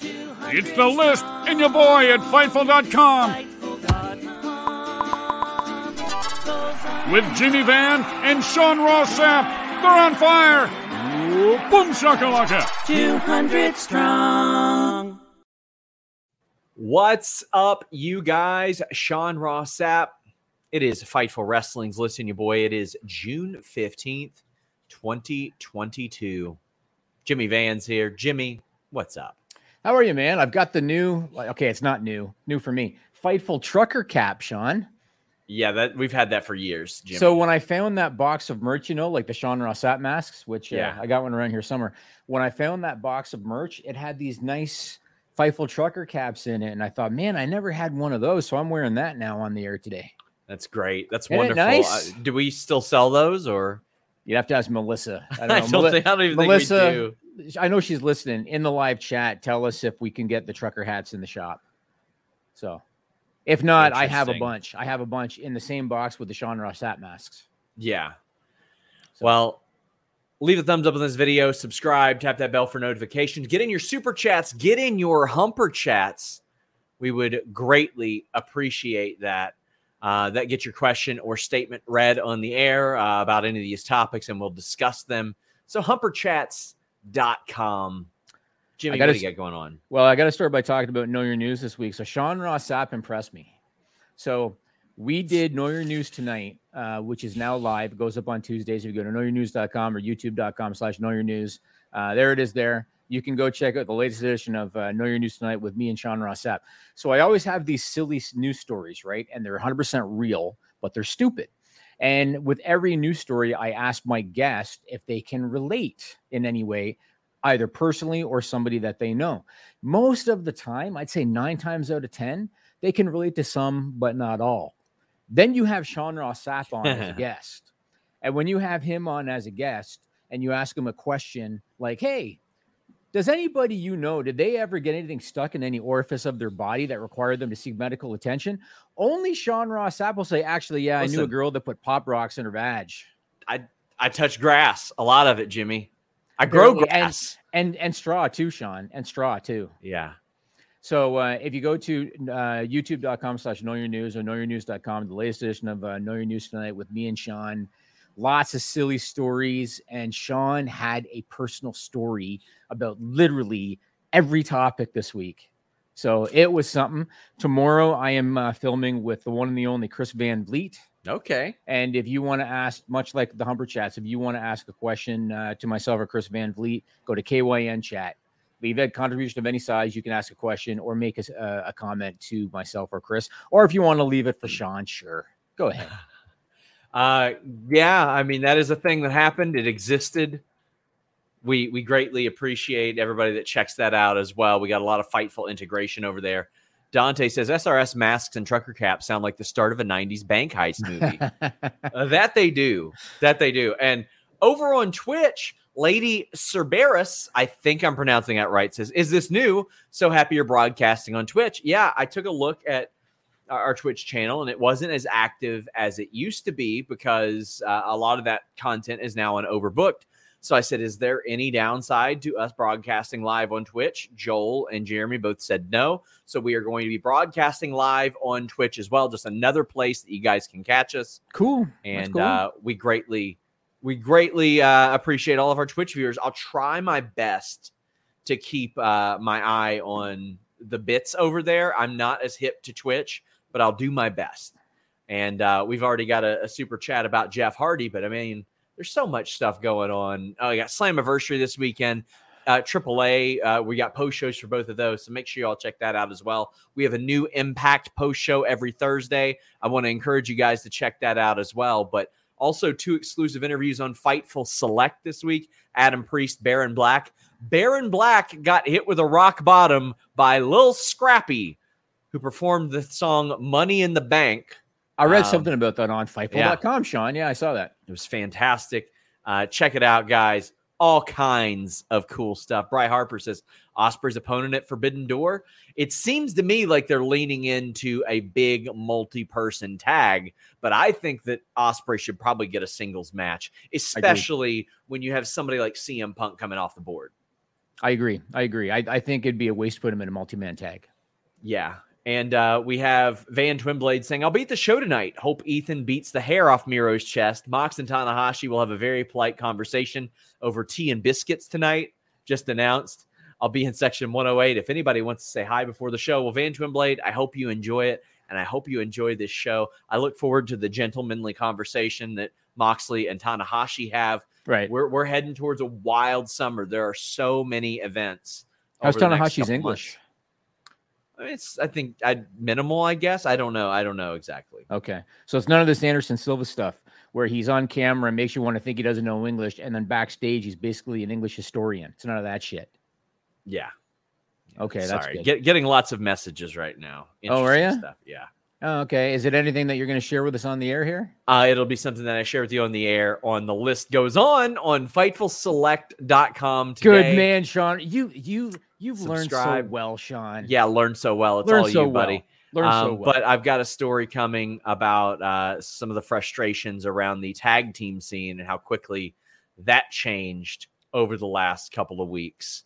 It's the list and your boy at Fightful.com. With Jimmy Van and Sean Ross Sapp. They're on fire. Boom shakalaka. 200 strong. What's up, you guys? Sean Ross Sapp. It is Fightful Wrestling's Listen, your boy. It is June 15th, 2022. Jimmy Van's here. Jimmy, what's up? How are you, man? I've got the new. Okay, it's not new. New for me. Fightful trucker cap, Sean. Yeah, that we've had that for years. Jimmy. So when I found that box of merch, you know, like the Sean Ross Sapp masks, which uh, Yeah. I got one around here somewhere. When I found that box of merch, it had these nice Fightful trucker caps in it, and I thought, man, I never had one of those, so I'm wearing that now on the air today. that's great. That's Isn't wonderful. nice? Uh, do we still sell those or? You'd have to ask Melissa. I don't I know. don't, Meli- think, I don't even Melissa, think we do. I know she's listening in the live chat. Tell us if we can get the trucker hats in the shop. So, if not, I have a bunch. I have a bunch in the same box with the Sean Ross Sapp masks. Yeah. So- Well, leave a thumbs up on this video, subscribe, tap that bell for notifications, get in your super chats, get in your humper chats. We would greatly appreciate that. Uh, that get your question or statement read on the air uh, about any of these topics, and we'll discuss them. So, humperchats.com. Jimmy, I gotta what do you got going on? Well, I got to start by talking about Know Your News this week. So Sean Ross Sapp impressed me. So we did Know Your News tonight, uh, which is now live. It goes up on Tuesdays. If you go to knowyournews.com or youtube.com slash know your news, uh, there it is there. You can go check out the latest edition of uh, Know Your News Tonight with me and Sean Ross Sapp. So I always have these silly news stories, right? And they're 100% real, but they're stupid. And with every news story, I ask my guest if they can relate in any way, either personally or somebody that they know. Most of the time, I'd say nine times out of 10, they can relate to some, but not all. Then you have Sean Ross Sapp on as a guest. And when you have him on as a guest and you ask him a question like, hey, does anybody you know, did they ever get anything stuck in any orifice of their body that required them to seek medical attention? Only Sean Ross Sapp will say, actually, yeah, I knew a girl that put pop rocks in her vag. I I touch grass, a lot of it, Jimmy. I grow and- grass. And and straw too, Sean, and straw too. yeah. So uh, if you go to uh, youtube.com slash know your news or knowyournews.com, the latest edition of uh, Know Your News Tonight with me and Sean, lots of silly stories. And Sean had a personal story about literally every topic this week. So it was something. Tomorrow I am uh, filming with the one and the only Chris Van Vliet. Okay. And if you want to ask, much like the Humper Chats, if you want to ask a question uh, to myself or Chris Van Vliet, go to KYN Chat. Leave a contribution of any size. You can ask a question or make a, uh, a comment to myself or Chris. Or if you want to leave it for Sean, sure. Go ahead. Uh, yeah, I mean that is a thing that happened. It existed. We we greatly appreciate everybody that checks that out as well. We got a lot of fightful integration over there. Dante says SRS masks and trucker caps sound like the start of a '90s bank heist movie. Uh, that they do. That they do. And over on Twitch, Lady Cerberus, I think I'm pronouncing that right, says, Is this new? So happy you're broadcasting on Twitch. Yeah, I took a look at our Twitch channel and it wasn't as active as it used to be because uh, a lot of that content is now on overbooked. So I said, Is there any downside to us broadcasting live on Twitch? Joel and Jeremy both said no. So we are going to be broadcasting live on Twitch as well, just another place that you guys can catch us. Cool. And cool. Uh, we greatly, we greatly uh, appreciate all of our Twitch viewers. I'll try my best to keep uh, my eye on the bits over there. I'm not as hip to Twitch, but I'll do my best. And uh, we've already got a, a super chat about Jeff Hardy, but I mean, there's so much stuff going on. Oh, we got Slammiversary this weekend. Uh, AAA, uh, we got post shows for both of those. So make sure you all check that out as well. We have a new Impact post show every Thursday. I want to encourage you guys to check that out as well. But also, two exclusive interviews on Fightful Select this week Adam Priest, Baron Black. Baron Black got hit with a rock bottom by Lil Scrappy, who performed the song Money in the Bank I read um, something about that on Fightful.com, yeah. Sean. Yeah, I saw that. It was fantastic. Uh, check it out, guys. All kinds of cool stuff. Bry Harper says Osprey's opponent at Forbidden Door. It seems to me like they're leaning into a big multi-person tag, but I think that Osprey should probably get a singles match, especially when you have somebody like CM Punk coming off the board. I agree. I agree. I, I think it'd be a waste to put him in a multi-man tag. Yeah, and uh, we have Van Twinblade saying, I'll beat the show tonight. Hope Ethan beats the hair off Miro's chest. Mox and Tanahashi will have a very polite conversation over tea and biscuits tonight. Just announced. I'll be in section 108. If anybody wants to say hi before the show, well, Van Twinblade, I hope you enjoy it. And I hope you enjoy this show. I look forward to the gentlemanly conversation that Moxley and Tanahashi have. Right. We're, we're heading towards a wild summer. There are so many events. How's Tanahashi's English? Months. It's I think I minimal. I guess I don't know. I don't know exactly. Okay, so it's none of this Anderson Silva stuff where he's on camera and makes you want to think he doesn't know English, and then backstage he's basically an English historian. It's none of that shit. Yeah. Okay, that's Sorry. Get, getting lots of messages right now. Oh, are you? Stuff. Yeah. Oh, okay. Is it anything that you're going to share with us on the air here? Uh, it'll be something that I share with you on the air. On the list goes on on FightfulSelect.com today. Good man, Sean. You you You've Subscribe. learned so well, Sean. Yeah, learned so well. It's all so you, buddy. Well. Learn um, so well. But I've got a story coming about uh, some of the frustrations around the tag team scene and how quickly that changed over the last couple of weeks.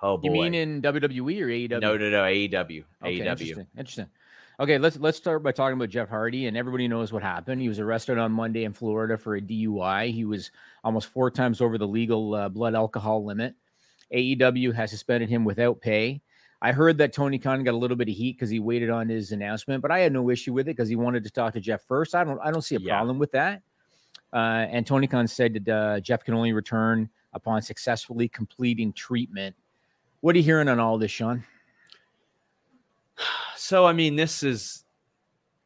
Oh boy. You mean in WWE or AEW? No, no, no, AEW. Okay, AEW. Interesting. interesting. Okay, let's let's start by talking about Jeff Hardy, and everybody knows what happened. He was arrested on Monday in Florida for a DUI. He was almost four times over the legal uh, blood alcohol limit. AEW has suspended him without pay. I heard that Tony Khan got a little bit of heat because he waited on his announcement, but I had no issue with it because he wanted to talk to Jeff first. I don't I don't see a yeah. problem with that. Uh, and Tony Khan said that uh, Jeff can only return upon successfully completing treatment. What are you hearing on all this, Sean? So, I mean, this is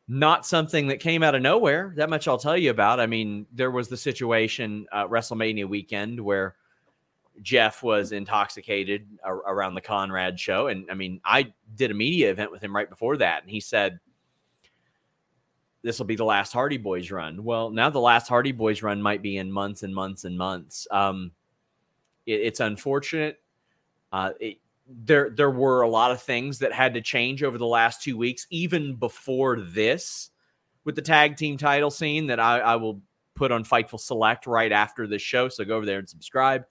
not something that came out of nowhere. That much I'll tell you about. I mean, there was the situation uh, WrestleMania weekend where Jeff was intoxicated around the Conrad show. And I mean, I did a media event with him right before that, and he said, This will be the last Hardy Boys run. Well, now the last Hardy Boys run might be in months and months and months. Um, it, it's unfortunate. Uh, it, there, there were a lot of things that had to change over the last two weeks, even before this, with the tag team title scene that I, I will put on Fightful Select right after this show. So go over there and subscribe.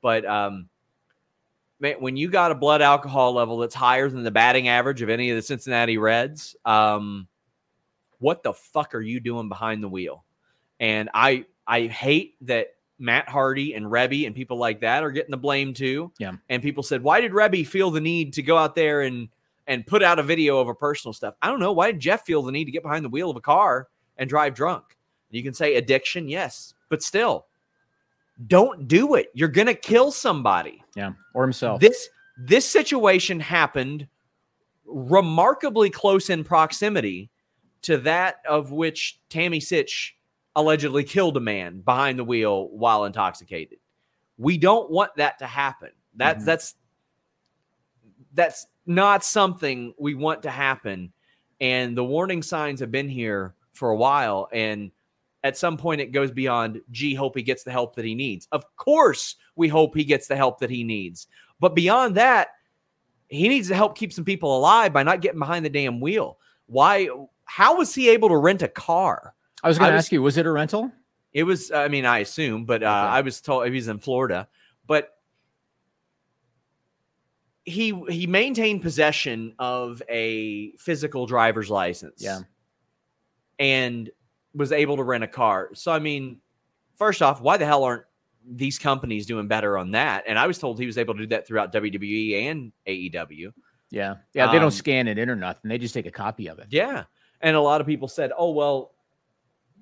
But um, man, when you got a blood alcohol level that's higher than the batting average of any of the Cincinnati Reds, um, what the fuck are you doing behind the wheel? And I I hate that Matt Hardy and Reby and people like that are getting the blame too. Yeah. And people said, why did Reby feel the need to go out there and and put out a video of her personal stuff? I don't know. Why did Jeff feel the need to get behind the wheel of a car and drive drunk? You can say addiction, yes, but still, don't do it. You're going to kill somebody. Yeah, or himself. This this situation happened remarkably close in proximity to that of which Tammy Sytch allegedly killed a man behind the wheel while intoxicated. We don't want that to happen. That's mm-hmm. that's that's not something we want to happen. And the warning signs have been here for a while and at some point it goes beyond, gee, hope he gets the help that he needs. Of course, we hope he gets the help that he needs. But beyond that, he needs to help keep some people alive by not getting behind the damn wheel. Why? How was he able to rent a car? I was going to ask you, was it a rental? It was. I mean, I assume, but uh, okay. I was told he was in Florida. But he he maintained possession of a physical driver's license. Yeah, and was able to rent a car. So I mean, first off, why the hell aren't these companies doing better on that? And I was told he was able to do that throughout WWE and AEW. Yeah, yeah, they um, don't scan it in or nothing; they just take a copy of it. Yeah, and a lot of people said, "Oh well."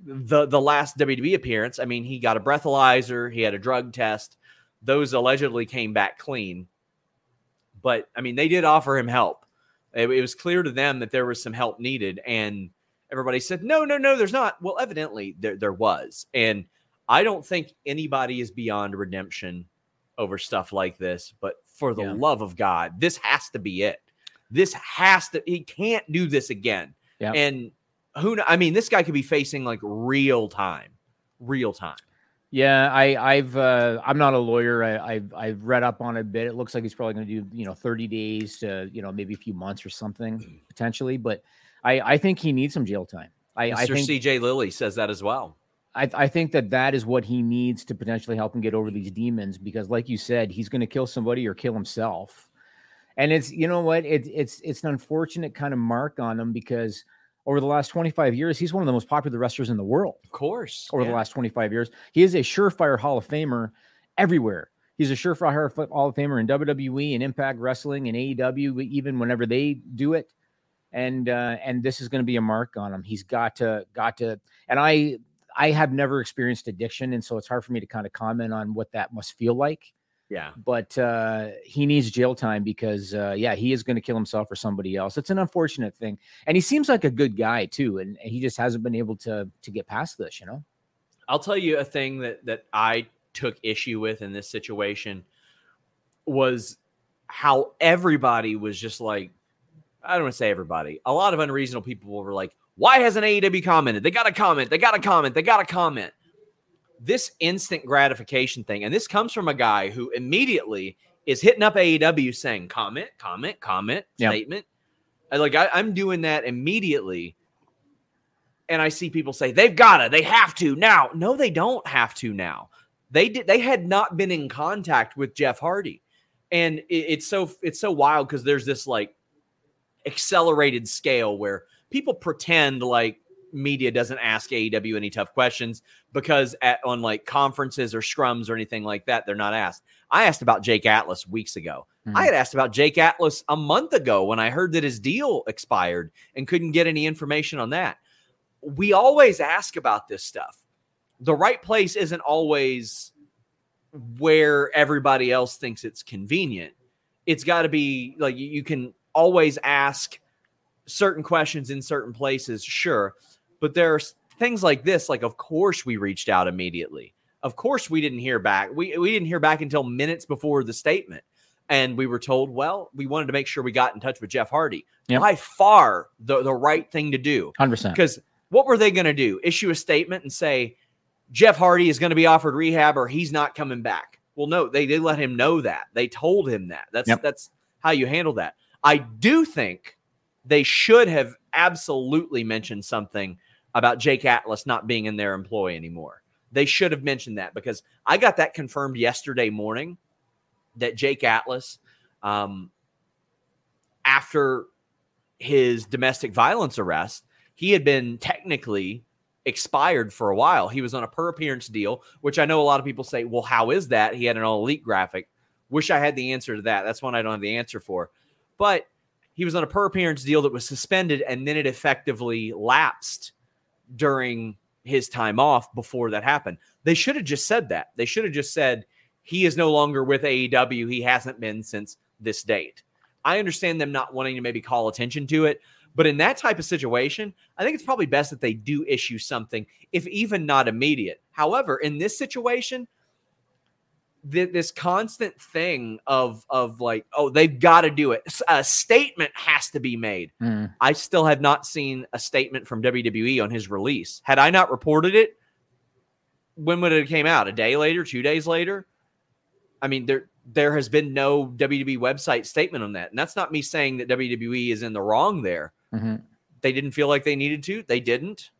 The the last WWE appearance, I mean, he got a breathalyzer, he had a drug test. Those allegedly came back clean. But I mean, they did offer him help. It, it was clear to them that there was some help needed, and everybody said, "No, no, no, there's not." Well, evidently there there was, and I don't think anybody is beyond redemption over stuff like this. But for the yeah. love of God, this has to be it. This has to. He can't do this again. Yeah. And who? I mean, this guy could be facing like real time, real time. Yeah, I, I've uh, I'm not a lawyer. I, have I've read up on it a bit. It looks like he's probably going to do you know 30 days to you know maybe a few months or something mm. potentially. But I I think he needs some jail time. I, Mr. I think CJ Lilly says that as well. I, I think that that is what he needs to potentially help him get over these demons because, like you said, he's going to kill somebody or kill himself. And it's you know what it, it's it's an unfortunate kind of mark on him because over the last 25 years, he's one of the most popular wrestlers in the world. Of course. Over yeah. the last 25 years, he is a surefire Hall of Famer everywhere. He's a surefire Hall of Famer in WWE and Impact Wrestling and AEW, even whenever they do it. And uh, and this is going to be a mark on him. He's got to got to. And I I have never experienced addiction, and so it's hard for me to kind of comment on what that must feel like. Yeah. But uh, he needs jail time because, uh, yeah, he is going to kill himself or somebody else. It's an unfortunate thing. And he seems like a good guy, too. And, and he just hasn't been able to to get past this, you know? I'll tell you a thing that, that I took issue with in this situation was how everybody was just like, I don't want to say everybody, a lot of unreasonable people were like, why hasn't AEW commented? They got to comment. They got to comment. They got to comment this instant gratification thing, and this comes from a guy who immediately is hitting up AEW saying comment, comment, comment, yep. statement. I, like I, I'm doing that immediately. And I see people say they've got to, they have to now. No, they don't have to now. They did. They had not been in contact with Jeff Hardy, and it, it's so it's so wild because there's this like accelerated scale where people pretend like media doesn't ask AEW any tough questions because at on like conferences or scrums or anything like that, they're not asked. I asked about Jake Atlas weeks ago. Mm-hmm. I had asked about Jake Atlas a month ago when I heard that his deal expired and couldn't get any information on that. We always ask about this stuff. The right place isn't always where everybody else thinks it's convenient. It's got to be like you can always ask certain questions in certain places, sure. But there's things like this, like of course we reached out immediately. Of course we didn't hear back. We we didn't hear back until minutes before the statement. And we were told, well, we wanted to make sure we got in touch with Jeff Hardy. Yep. By far the, the right thing to do. 100%. Because what were they going to do? Issue a statement and say, Jeff Hardy is going to be offered rehab or he's not coming back. Well, no, they did let him know that. They told him that. That's yep. that's how you handle that. I do think they should have absolutely mentioned something about Jake Atlas not being in their employ anymore. They should have mentioned that because I got that confirmed yesterday morning that Jake Atlas, um, after his domestic violence arrest, he had been technically expired for a while. He was on a per appearance deal, which I know a lot of people say, well, how is that? He had an all elite graphic. Wish I had the answer to that. That's one I don't have the answer for. But he was on a per appearance deal that was suspended and then it effectively lapsed during his time off before that happened. They should have just said that. They should have just said he is no longer with AEW. He hasn't been since this date. I understand them not wanting to maybe call attention to it, but in that type of situation, I think it's probably best that they do issue something, if even not immediate. However, in this situation, th- this constant thing of of like, oh, they've got to do it. A statement has to be made. Mm. I still have not seen a statement from WWE on his release. Had I not reported it, when would it came out? A day later, two days later? I mean, there there has been no WWE website statement on that. And that's not me saying that WWE is in the wrong there. Mm-hmm. They didn't feel like they needed to. They didn't.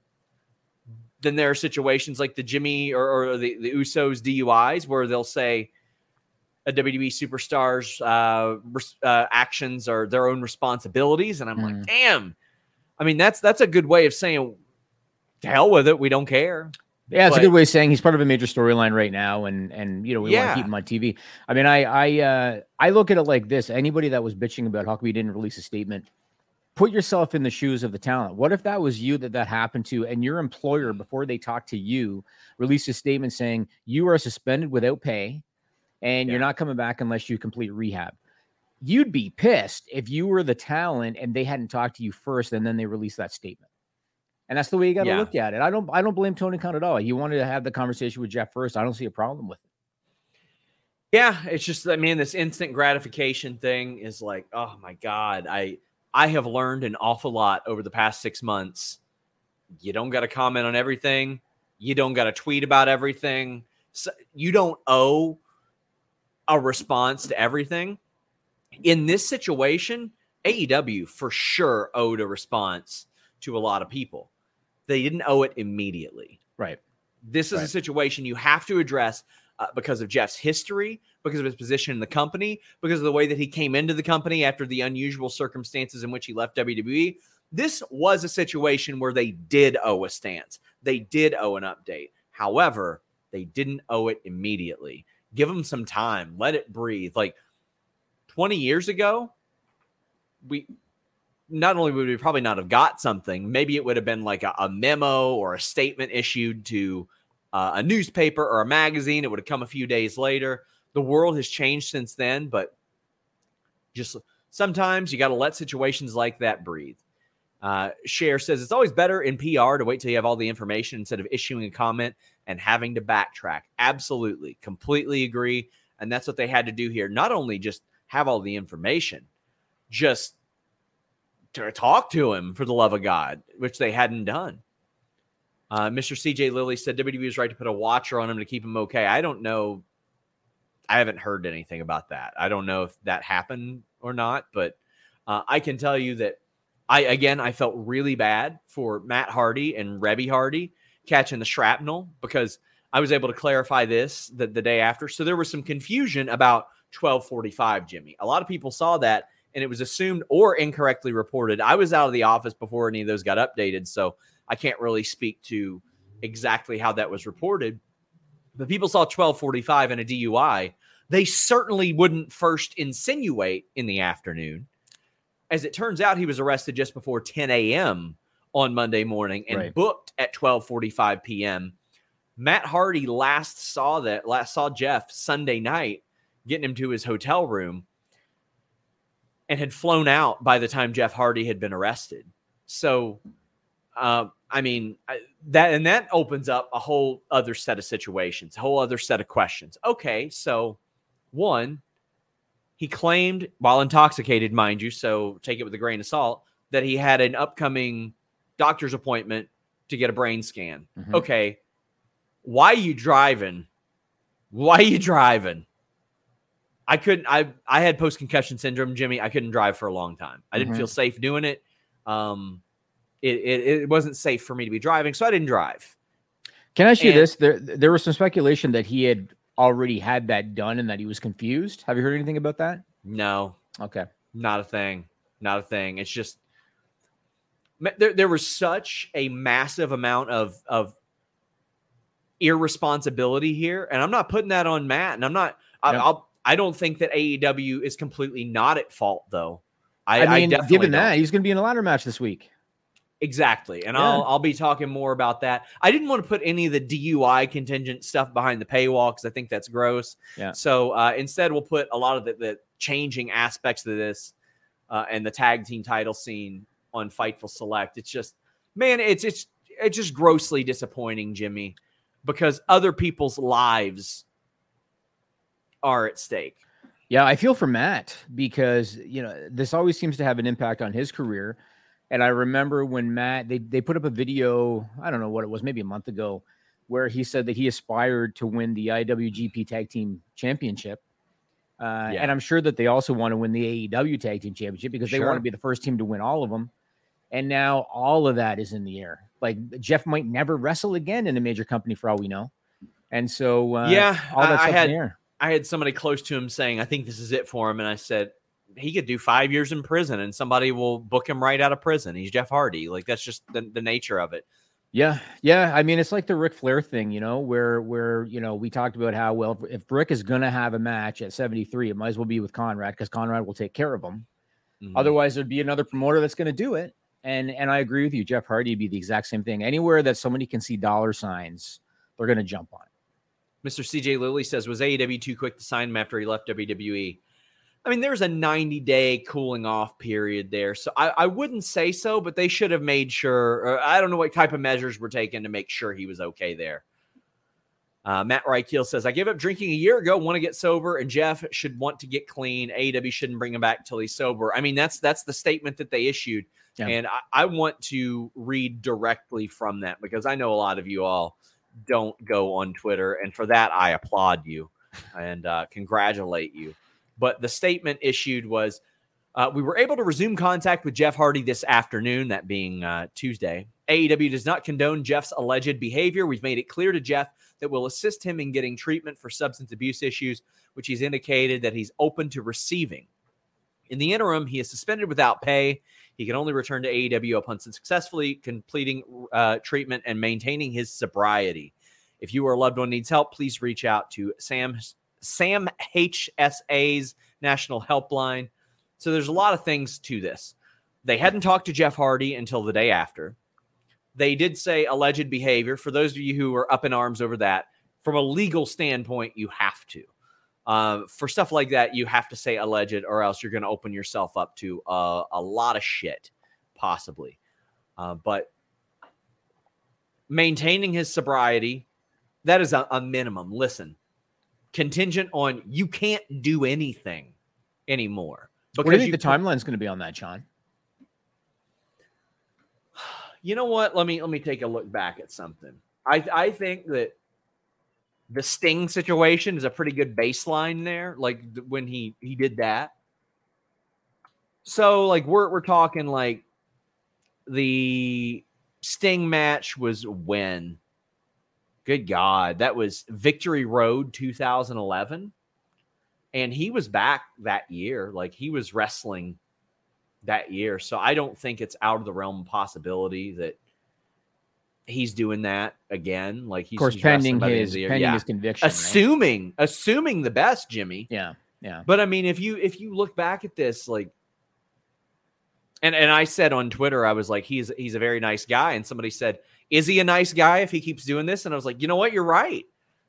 Then there are situations like the Jimmy or, or the, the Usos DUIs where they'll say a WWE superstar's uh, res- uh, actions are their own responsibilities. And I'm Mhm. like, damn. I mean, that's that's a good way of saying, to hell with it. We don't care. Yeah, it's But- a good way of saying he's part of a major storyline right now, and and you know we want to keep him on TV. I mean, I I uh, I look at it like this: anybody that was bitching about how come didn't release a statement, put yourself in the shoes of the talent. What if that was you that that happened to, and your employer mm. before they talk to you released a statement saying you are suspended without pay, and you're not coming back unless you complete rehab. You'd be pissed if you were the talent and they hadn't talked to you first, and then they released that statement. And that's the way you got to Yeah. look at it. I don't I don't blame Tony Khan at all. He wanted to have the conversation with Jeff first. I don't see a problem with it. Yeah, it's just I mean this instant gratification thing is like, oh my god, I I have learned an awful lot over the past 6 months. You don't got to comment on everything. You don't got to tweet about everything. So you don't owe a response to everything. In this situation, AEW for sure owed a response to a lot of people. They didn't owe it immediately Right. this is a situation you have to address uh, because of Jeff's history, because of his position in the company, because of the way that he came into the company after the unusual circumstances in which he left WWE. This was a situation where they did owe a stance. They did owe an update. However, they didn't owe it immediately. Give them some time. Let it breathe. Like 20 years ago, we not only would we probably not have got something, maybe it would have been like a, a memo or a statement issued to uh, a newspaper or a magazine. It would have come a few days later. The world has changed since then, but just sometimes you got to let situations like that breathe. Uh, Cher says it's always better in PR to wait till you have all the information instead of issuing a comment and having to backtrack. Absolutely, completely agree. And that's what they had to do here. Not only just have all the information, just to talk to him for the love of God, which they hadn't done. Uh, Mr. CJ Lilly said WWE is right to put a watcher on him to keep him okay. I don't know. I haven't heard anything about that. I don't know if that happened or not, but uh, I can tell you that I again I felt really bad for Matt Hardy and Reby Hardy catching the shrapnel because I was able to clarify this the, the day after. So there was some confusion about 1245, Jimmy. A lot of people saw that and it was assumed or incorrectly reported. I was out of the office before any of those got updated, so I can't really speak to exactly how that was reported. But people saw 1245 and a DUI. They certainly wouldn't first insinuate in the afternoon. As it turns out, he was arrested just before 10 a.m. on Monday morning and Right. booked at 12:45 p.m. Matt Hardy last saw that last saw Jeff Sunday night getting him to his hotel room and had flown out by the time Jeff Hardy had been arrested. So, uh, I mean, I, that and that opens up a whole other set of situations, a whole other set of questions. Okay, so one, he claimed while intoxicated, mind you, so take it with a grain of salt, that he had an upcoming doctor's appointment to get a brain scan. Mhm. Okay, why are you driving? Why are you driving? I couldn't. I I had post concussion syndrome, Jimmy. I couldn't drive for a long time. I didn't Mhm. feel safe doing it. Um, it, it it wasn't safe for me to be driving, so I didn't drive. Can I ask you this? There there was some speculation that he had already had that done and that he was confused. Have you heard anything about that? No, Okay. not a thing. Not a thing. It's just there. There was such a massive amount of of irresponsibility here, and I'm not putting that on Matt. And I'm not. I, Yep. I'll. I don't think that AEW is completely not at fault, though. I, I mean, definitely given that, he's going to be in a ladder match this week. Exactly. And Yeah. I'll I'll be talking more about that. I didn't want to put any of the DUI contingent stuff behind the paywall because I think that's gross. Yeah. So uh, instead, we'll put a lot of the, the changing aspects of this uh, and the tag team title scene on Fightful Select. It's just, man, it's it's it's just grossly disappointing, Jimmy, because other people's lives are at stake. Yeah, I feel for Matt because you know this always seems to have an impact on his career. And I remember when Matt they they put up a video, I don't know what it was, maybe a month ago, where he said that he aspired to win the IWGP Tag Team Championship. Uh, Yeah. And I'm sure that they also want to win the AEW Tag Team Championship because they Sure. want to be the first team to win all of them. And now all of that is in the air. Like Jeff might never wrestle again in a major company for all we know. And so, uh, Yeah, all that's I- I had- in the air. I had somebody close to him saying, I think this is it for him. And I said, he could do five years in prison and somebody will book him right out of prison. He's Jeff Hardy. Like that's just the, the nature of it. Yeah, yeah. I mean, it's like the Ric Flair thing, you know, where where you know we talked about how well if Ric is going to have a match at 73, it might as well be with Conrad because Conrad will take care of him. Mhm. Otherwise, there'd be another promoter that's going to do it. And and I agree with you, Jeff Hardy would be the exact same thing. Anywhere that somebody can see dollar signs, they're going to jump on it. Mr. CJ Lilly says, was AEW too quick to sign him after he left WWE? I mean, there's a 90 day cooling off period there. So I, I wouldn't say so, but they should have made sure. Or I don't know what type of measures were taken to make sure he was okay there. Uh, Matt Reichel says, I gave up drinking a year ago, want to get sober, and Jeff should want to get clean. AEW shouldn't bring him back till he's sober. I mean, that's that's the statement that they issued. Yeah. And I, I want to read directly from that because I know a lot of you all don't go on Twitter. And for that, I applaud you and uh, congratulate you. But the statement issued was uh, We were able to resume contact with Jeff Hardy this afternoon, that being uh, Tuesday. AEW does not condone Jeff's alleged behavior. We've made it clear to Jeff that we'll assist him in getting treatment for substance abuse issues, which he's indicated that he's open to receiving. In the interim, he is suspended without pay. He can only return to AEW upon successfully completing uh, treatment and maintaining his sobriety. If you or a loved one needs help, please reach out to Sam Sam HSA's National Helpline. So there's a lot of things to this. They hadn't talked to Jeff Hardy until the day after. They did say alleged behavior. For those of you who are up in arms over that, from a legal standpoint, you have to. Uh, for stuff like that, you have to say alleged, or else you're going to open yourself up to uh, a lot of shit, possibly. Uh, but maintaining his sobriety, that is a, a minimum. Listen, contingent on you can't do anything anymore. What do you think the timeline's going to be on that, Sean? you know what? Let me let me take a look back at something. I I think that the Sting situation is a pretty good baseline there. Like when he he did that. So like we're we're talking like the Sting match was when. Good God, that was Victory Road 2011, and he was back that year. Like he was wrestling that year. So I don't think it's out of the realm of possibility that he's doing that again. Like he's Of course, he's pending by the end of his pending Yeah. his conviction. right? assuming assuming the best, Jimmy. Yeah, yeah. But I mean, if you if you look back at this, like, and and I said on Twitter, I was like, he's he's a very nice guy, and somebody said, is he a nice guy if he keeps doing this? And I was like, you know what, you're right,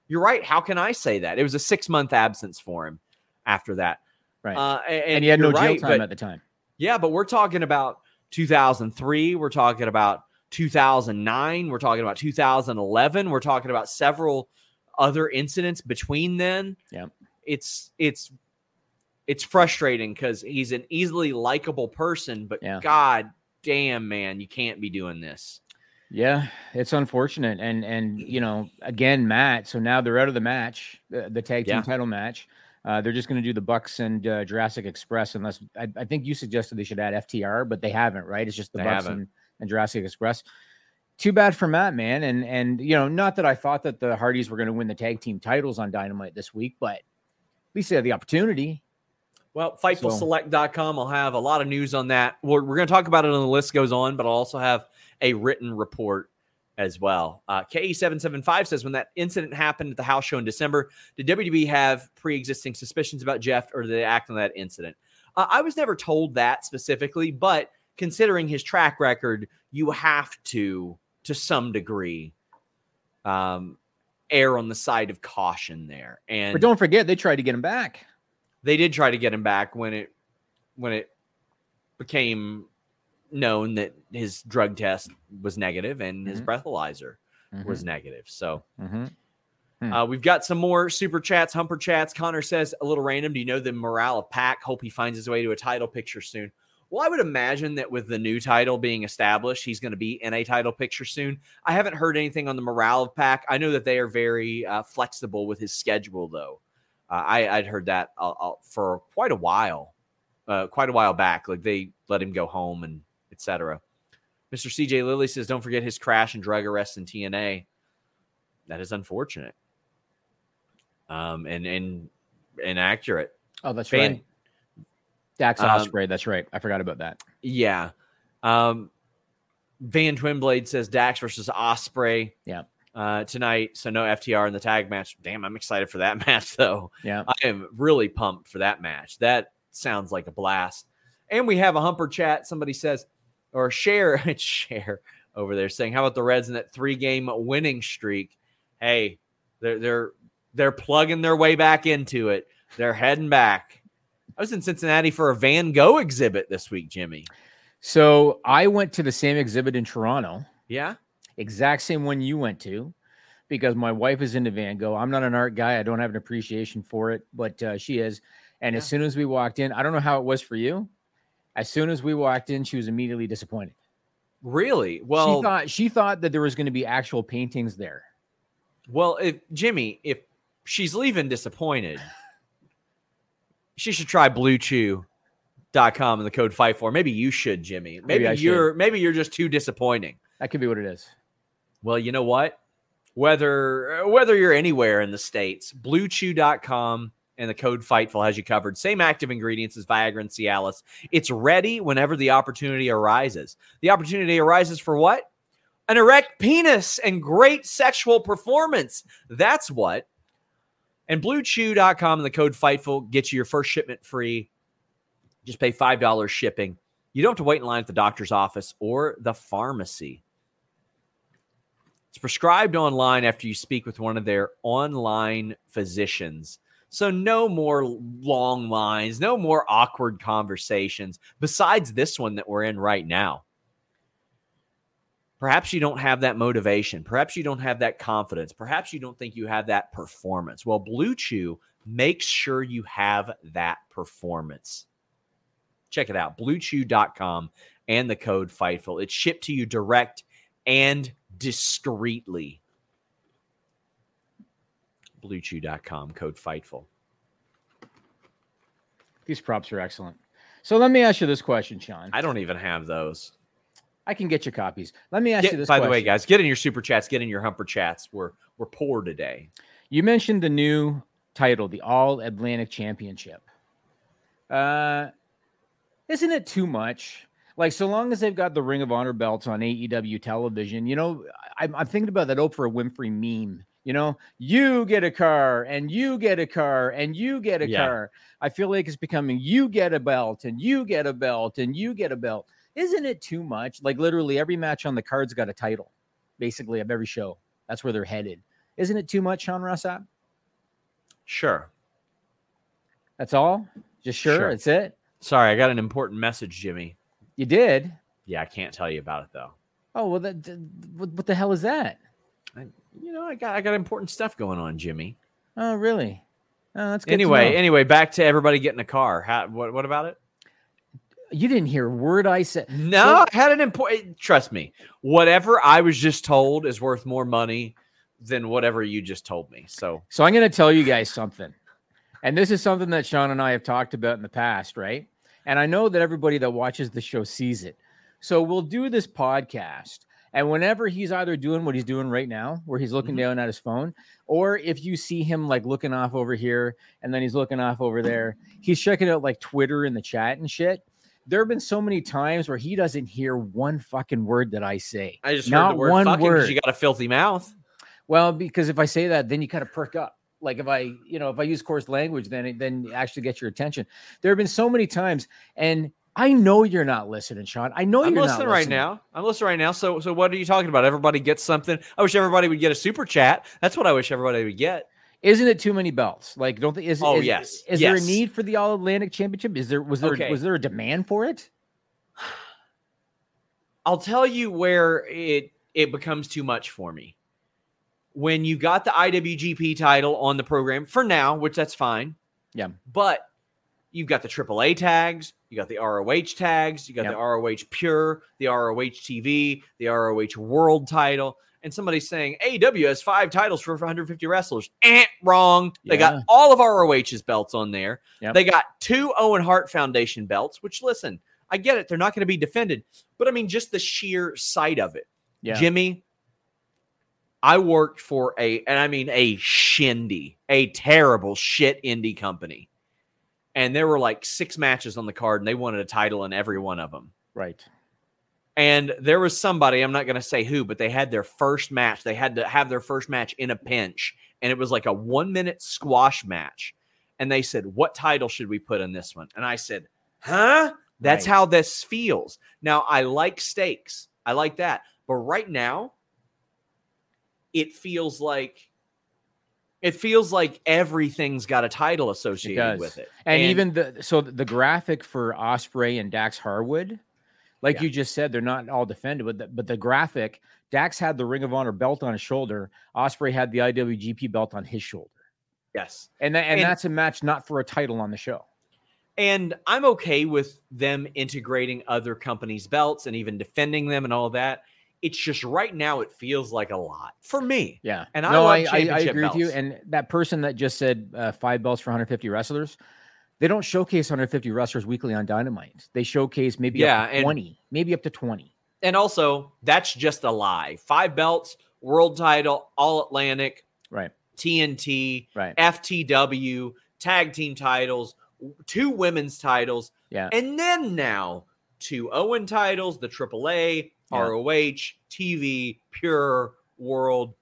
you're right. How can I say that? It was a six month absence for him after that, Right. Uh, and, and, he had no jail right, time but- at the time. yeah, but we're talking about 2003. We're talking about 2009. We're talking about 2011. We're talking about several other incidents between then. Yeah. It's it's it's frustrating because he's an easily likable person, but Yeah. god damn man, you can't be doing this. Yeah, it's unfortunate, and and you know, again, Matt. So now they're out of the match, the, the tag team Yeah. title match. Uh, they're just going to do the Bucks and uh, Jurassic Express, unless I, I think you suggested they should add FTR, but they haven't, right? It's just the They Bucks and, and Jurassic Express. Too bad for Matt, man. And and you know, not that I thought that the Hardys were going to win the tag team titles on Dynamite this week, but at least they had the opportunity. Well, FightfulSelect.com will have a lot of news on that. We're, we're going to talk about it on the list goes on, but I'll also have a written report as well. Uh, KE775 says when that incident happened at the house show in December, did WWE have pre existing suspicions about Jeff or did they act on that incident? Uh, I was never told that specifically, but considering his track record, you have to, to some degree, um, err on the side of caution there. And But don't forget, they tried to get him back. They did try to get him back when it when it became known that his drug test was negative and his Mhm. breathalyzer was negative. So Mhm. Hmm. uh, we've got some more super chats, humper chats. Connor says a little random. Do you know the morale of PAC? Hope he finds his way to a title picture soon. Well, I would imagine that with the new title being established, he's going to be in a title picture soon. I haven't heard anything on the morale of PAC. I know that they are very uh, flexible with his schedule, though. Uh, I, would heard that uh, uh, for quite a while, uh, quite a while back. Like they let him go home and etc. Mr. CJ Lilly says, "Don't forget his crash and drug arrest in TNA." That is unfortunate, um, and and inaccurate. Oh, that's Fan- right. Dax um, That's right. I forgot about that. Yeah. Um, Van Twinblade says Dax versus Osprey. Yeah. Uh, tonight, so no FTR in the tag match. Damn, I'm excited for that match though. Yeah, I am really pumped for that match. That sounds like a blast. And we have a humper chat. Somebody says, or share, share over there saying, "How about the Reds in that three game winning streak?" Hey, they're they're they're plugging their way back into it. They're heading back. I was in Cincinnati for a Van Gogh exhibit this week, Jimmy. So I went to the same exhibit in Toronto. Yeah. Exact same one you went to because my wife is into Van Gogh. I'm not an art guy. I don't have an appreciation for it, but uh, she is. And yeah. as soon as we walked in, I don't know how it was for you. As soon as we walked in, she was immediately disappointed. Really? Well, she thought she thought that there was going to be actual paintings there. Well, if Jimmy, if she's leaving disappointed, she should try bluechew.com and the code five four. Maybe you should, Jimmy. Maybe, maybe you're should. maybe you're just too disappointing. That could be what it is. Well, you know what? Whether uh, whether you're anywhere in the states, bluechew.com and the code Fightful has you covered. Same active ingredients as Viagra and Cialis. It's ready whenever the opportunity arises. The opportunity arises for what? An erect penis and great sexual performance. That's what. And bluechew.com and the code Fightful gets you your first shipment free. Just pay $5 shipping. You don't have to wait in line at the doctor's office or the pharmacy. It's prescribed online after you speak with one of their online physicians. So, no more long lines, no more awkward conversations besides this one that we're in right now. Perhaps you don't have that motivation. Perhaps you don't have that confidence. Perhaps you don't think you have that performance. Well, Blue Chew makes sure you have that performance. Check it out bluechew.com and the code FIGHTFUL. It's shipped to you direct and discreetly. Bluechew.com, code FIGHTFUL. These props are excellent. So let me ask you this question, Sean. I don't even have those. I can get you copies. Let me ask get, you this. By question. the way, guys, get in your super chats, get in your humper chats. We're we're poor today. You mentioned the new title, the All Atlantic Championship. Uh, isn't it too much? Like, so long as they've got the Ring of Honor belts on AEW television, you know, I, I'm thinking about that Oprah Winfrey meme. You know, you get a car and you get a car and you get a yeah. car. I feel like it's becoming you get a belt and you get a belt and you get a belt. Isn't it too much? Like literally every match on the card's got a title, basically of every show. That's where they're headed. Isn't it too much, Sean Ross Sapp? Sure. That's all? Just sure, sure. That's it? Sorry, I got an important message, Jimmy. You did? Yeah, I can't tell you about it though. Oh well, that, what the hell is that? I, you know, I got I got important stuff going on, Jimmy. Oh, really? Oh, that's good. Anyway, anyway, back to everybody getting a car. How, what what about it? You didn't hear a word I said. No, so, I had an important. Eh, trust me, whatever I was just told is worth more money than whatever you just told me. So, so I'm going to tell you guys something, and this is something that Sean and I have talked about in the past, right? And I know that everybody that watches the show sees it. So we'll do this podcast, and whenever he's either doing what he's doing right now, where he's looking mm-hmm. down at his phone, or if you see him like looking off over here and then he's looking off over there, he's checking out like Twitter in the chat and shit there have been so many times where he doesn't hear one fucking word that I say. I just Not heard the word one fucking word. you got a filthy mouth. Well, because if I say that, then you kind of perk up. Like if I, you know, if I use coarse language, then it then actually gets your attention. There have been so many times, and I know you're not listening, Sean. I know I'm you're listening, listening right now. I'm listening right now. So, so what are you talking about? Everybody gets something. I wish everybody would get a super chat. That's what I wish everybody would get. Isn't it too many belts? Like, don't they? Is, oh is, yes. Is yes. there a need for the All Atlantic Championship? Is there was there okay. was there a demand for it? I'll tell you where it it becomes too much for me. When you got the IWGP title on the program for now, which that's fine. Yeah. But you've got the AAA tags, you got the ROH tags, you got Yep. the ROH Pure, the ROH TV, the ROH World title. And somebody's saying AEW has five titles for 150 wrestlers. Eh, wrong. They Yeah. got all of ROH's belts on there. Yep. They got two Owen Hart Foundation belts, which listen, I get it. They're not going to be defended. But I mean, just the sheer sight of it. Yeah. Jimmy, I worked for a, and I mean a shindy, a terrible shit indie company. And there were like six matches on the card, and they wanted a title in every one of them. Right. And there was somebody, I'm not going to say who, but they had their first match. They had to have their first match in a pinch, and it was like a one minute squash match. And they said, What title should we put in this one? And I said, Huh? That's Right. how this feels. Now, I like stakes, I like that. But right now, it feels like. It feels like everything's got a title associated does. with it. And, even the so the graphic for Osprey and Dax Harwood, like Yeah. you just said, they're not all defended, but the, but the graphic, Dax had the Ring of Honor belt on his shoulder. Osprey had the IWGP belt on his shoulder, yes. and that, and, And- that's a match not for a title on the show. And I'm okay with them integrating other companies' belts and even defending them and all that. It's just right now it feels like a lot for me. Yeah, And I no, I, I, I agree with you. And that person that just said uh, five belts for 150 wrestlers, they don't showcase 150 wrestlers weekly on Dynamite. They showcase maybe Yeah, up to and- 20, maybe up to 20. And also, that's just a lie. Five belts, world title, all Atlantic, Right, TNT, right, FTW, tag team titles, two women's titles, yeah, and then now two Owen titles, the AAA, Yeah. ROH, TV, Pure, World.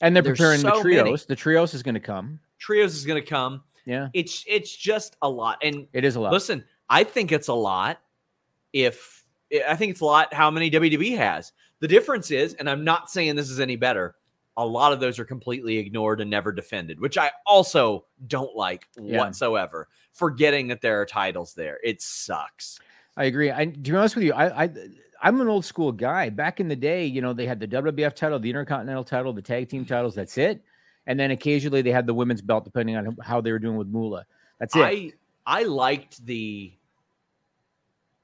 and they're there's preparing the so many. trios. The trios is going to come. Trios is going to come. Yeah, It's it's just a lot. And it is a lot. Listen, I think it's a lot. If I think it's a lot, how many WWE has? The difference is, and I'm not saying this is any better. A lot of those are completely ignored and never defended, which I also don't like Yeah. whatsoever. Forgetting that there are titles there, it sucks. I agree. I to be honest with you, I, I I'm an old school guy. Back in the day, you know, they had the WWF title, the Intercontinental title, the tag team titles. That's it. And then occasionally they had the women's belt, depending on how they were doing with Moolah. That's it. I I liked the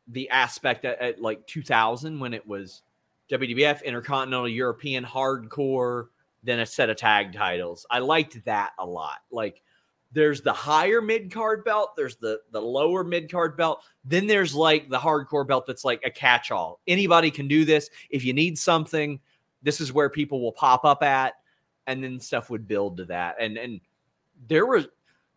the aspect at, at like 2000 when it was WWF Intercontinental European Hardcore, then a set of tag titles. I liked that a lot. Like there's the higher mid card belt, there's the the lower mid card belt, then there's like the hardcore belt that's like a catch all. Anybody can do this. If you need something, this is where people will pop up at, and then stuff would build to that. And and there was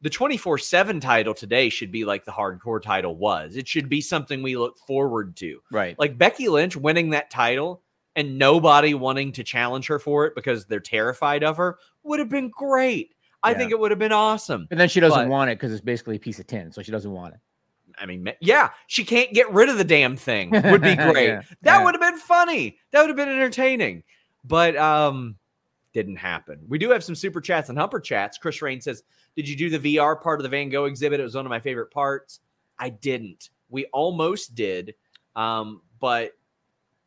the 24/7 title today should be like the hardcore title was. It should be something we look forward to. right. Like Becky Lynch winning that title and nobody wanting to challenge her for it because they're terrified of her would have been great. I Yeah. think it would have been awesome. and then she doesn't but- want it because it's basically a piece of tin, so she doesn't want it. I mean, yeah, she can't get rid of the damn thing. Would be great. Yeah, That yeah. would have been funny. That would have been entertaining. But um didn't happen. We do have some super chats and humper chats. Chris Rain says, "Did you do the VR part of the Van Gogh exhibit? It was one of my favorite parts." I didn't. We almost did. Um but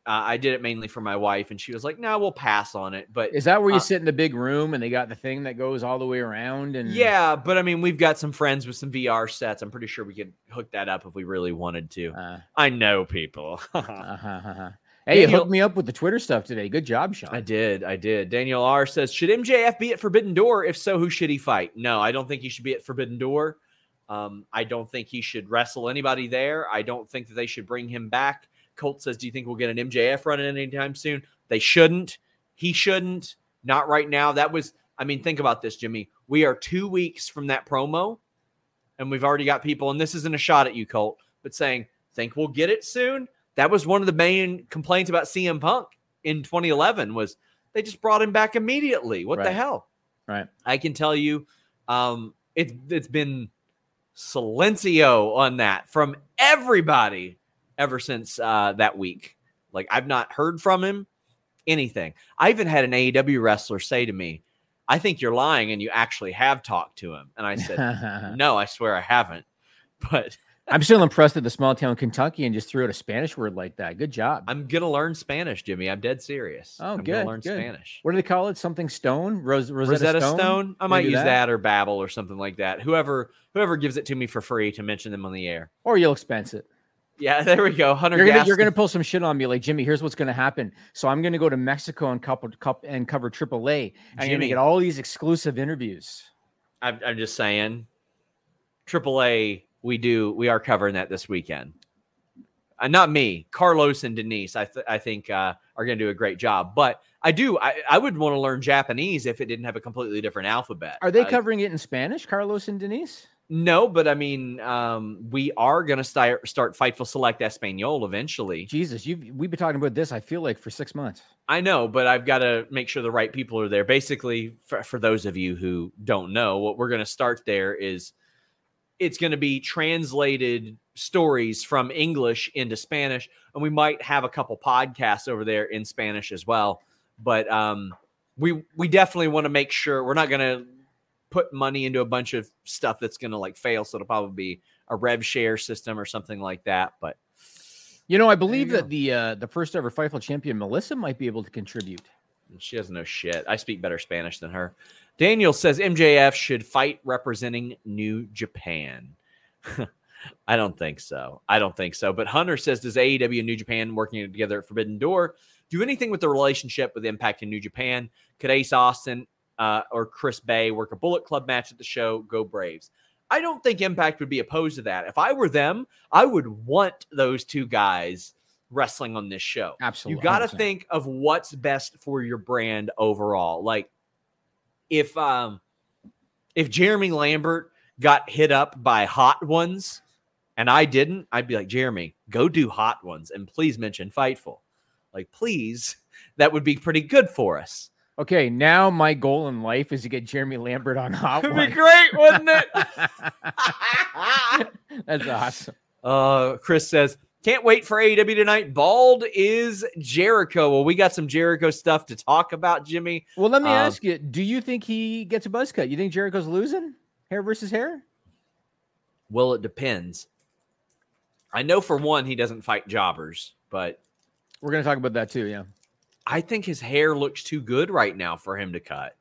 uh, I did it mainly for my wife and she was like, "No, we'll pass on it." But Is that where you Uh, sit in the big room and they got the thing that goes all the way around? And yeah, but I mean, we've got some friends with some VR sets. I'm pretty sure we could hook that up if we really wanted to. Uh, I know people. uh-huh, uh-huh. Hey, you Daniel- hooked me up with the Twitter stuff today. Good job, Sean. I did. I did. Daniel R says, Should MJF be at Forbidden Door? If so, who should he fight? No, I don't think he should be at Forbidden Door. Um, I don't think he should wrestle anybody there. I don't think that they should bring him back. Colt says, Do you think we'll get an MJF run in anytime soon? They shouldn't. He shouldn't. Not right now. That was, I mean, think about this, Jimmy. We are two weeks from that promo, and we've already got people, and this isn't a shot at you, Colt, but saying, Think we'll get it soon? That was one of the main complaints about CM Punk in 2011 was they just brought him back immediately. What the hell? Right. I can tell you, um, it's it's been silencio on that from everybody ever since uh, that week. Like I've not heard from him anything. I even had an AEW wrestler say to me, "I think you're lying, and you actually have talked to him." And I said, "No, I swear I haven't." But I'm still impressed that the small town Kentucky and just threw out a Spanish word like that. Good job. I'm gonna learn Spanish, Jimmy. I'm dead serious. Oh, I'm good, Gonna learn good. Spanish. what do they call it? Something Stone? Rose, Rosetta, Rosetta Stone? Stone. I might use that? or Babbel or something like that. Whoever whoever gives it to me for free to mention them on the air. Or you'll expense it. Yeah, there we go. Hunter You're gonna, you're gonna pull some shit on me, like Jimmy. Here's what's gonna happen. So I'm gonna go to Mexico and couple cup and cover AAA. And I'm gonna get all these exclusive interviews. I'm, I'm just saying. AAA, we do we are covering that this weekend. Uh, not me, Carlos and Denise. I th- I think uh, are going to do a great job. But I do I, I would want to learn Japanese if it didn't have a completely different alphabet. Are they Uh, covering it in Spanish, Carlos and Denise? No, but I mean, um, we are going to start start Fightful Select Espanol eventually. Jesus, you we've been talking about this. I feel like for six months. I know, but I've got to make sure the right people are there. Basically, for, for those of you who don't know, what we're going to start there is it's going to be translated stories from English into Spanish, and we might have a couple podcasts over there in Spanish as well. But um, we we definitely want to make sure we're not going to put money into a bunch of stuff that's going to like fail. So it'll probably be a rev share system or something like that. But You know, I believe that the uh, the first ever Fightful champion Melissa might be able to contribute. She doesn't know shit. I speak better Spanish than her. Daniel says MJF should fight representing New Japan. I don't think so. I don't think so. But Hunter says, does AEW and New Japan working together at Forbidden Door do anything with the relationship with Impact and New Japan? Could Ace Austin uh, or Chris Bey work a Bullet Club match at the show? Go Braves. I don't think Impact would be opposed to that. If I were them, I would want those two guys wrestling on this show. Absolutely, You got to think of what's best for your brand overall. Like if um if Jeremy Lambert got hit up by hot ones and I didn't, I'd be like, Jeremy, go do hot ones and please mention Fightful. Like, please, that would be pretty good for us. Okay, now my goal in life is to get Jeremy Lambert on Hot It'd be great, wouldn't it? That's awesome. Uh, Chris says, can't wait for AEW tonight. Bald is Jericho. Well, we got some Jericho stuff to talk about, Jimmy. Well, let me Um, ask you: Do you think he gets a buzz cut? You think Jericho's losing hair versus hair? Well, it depends. I know for one, he doesn't fight jobbers, but We're going to talk about that too. Yeah. I think his hair looks too good right now for him to cut.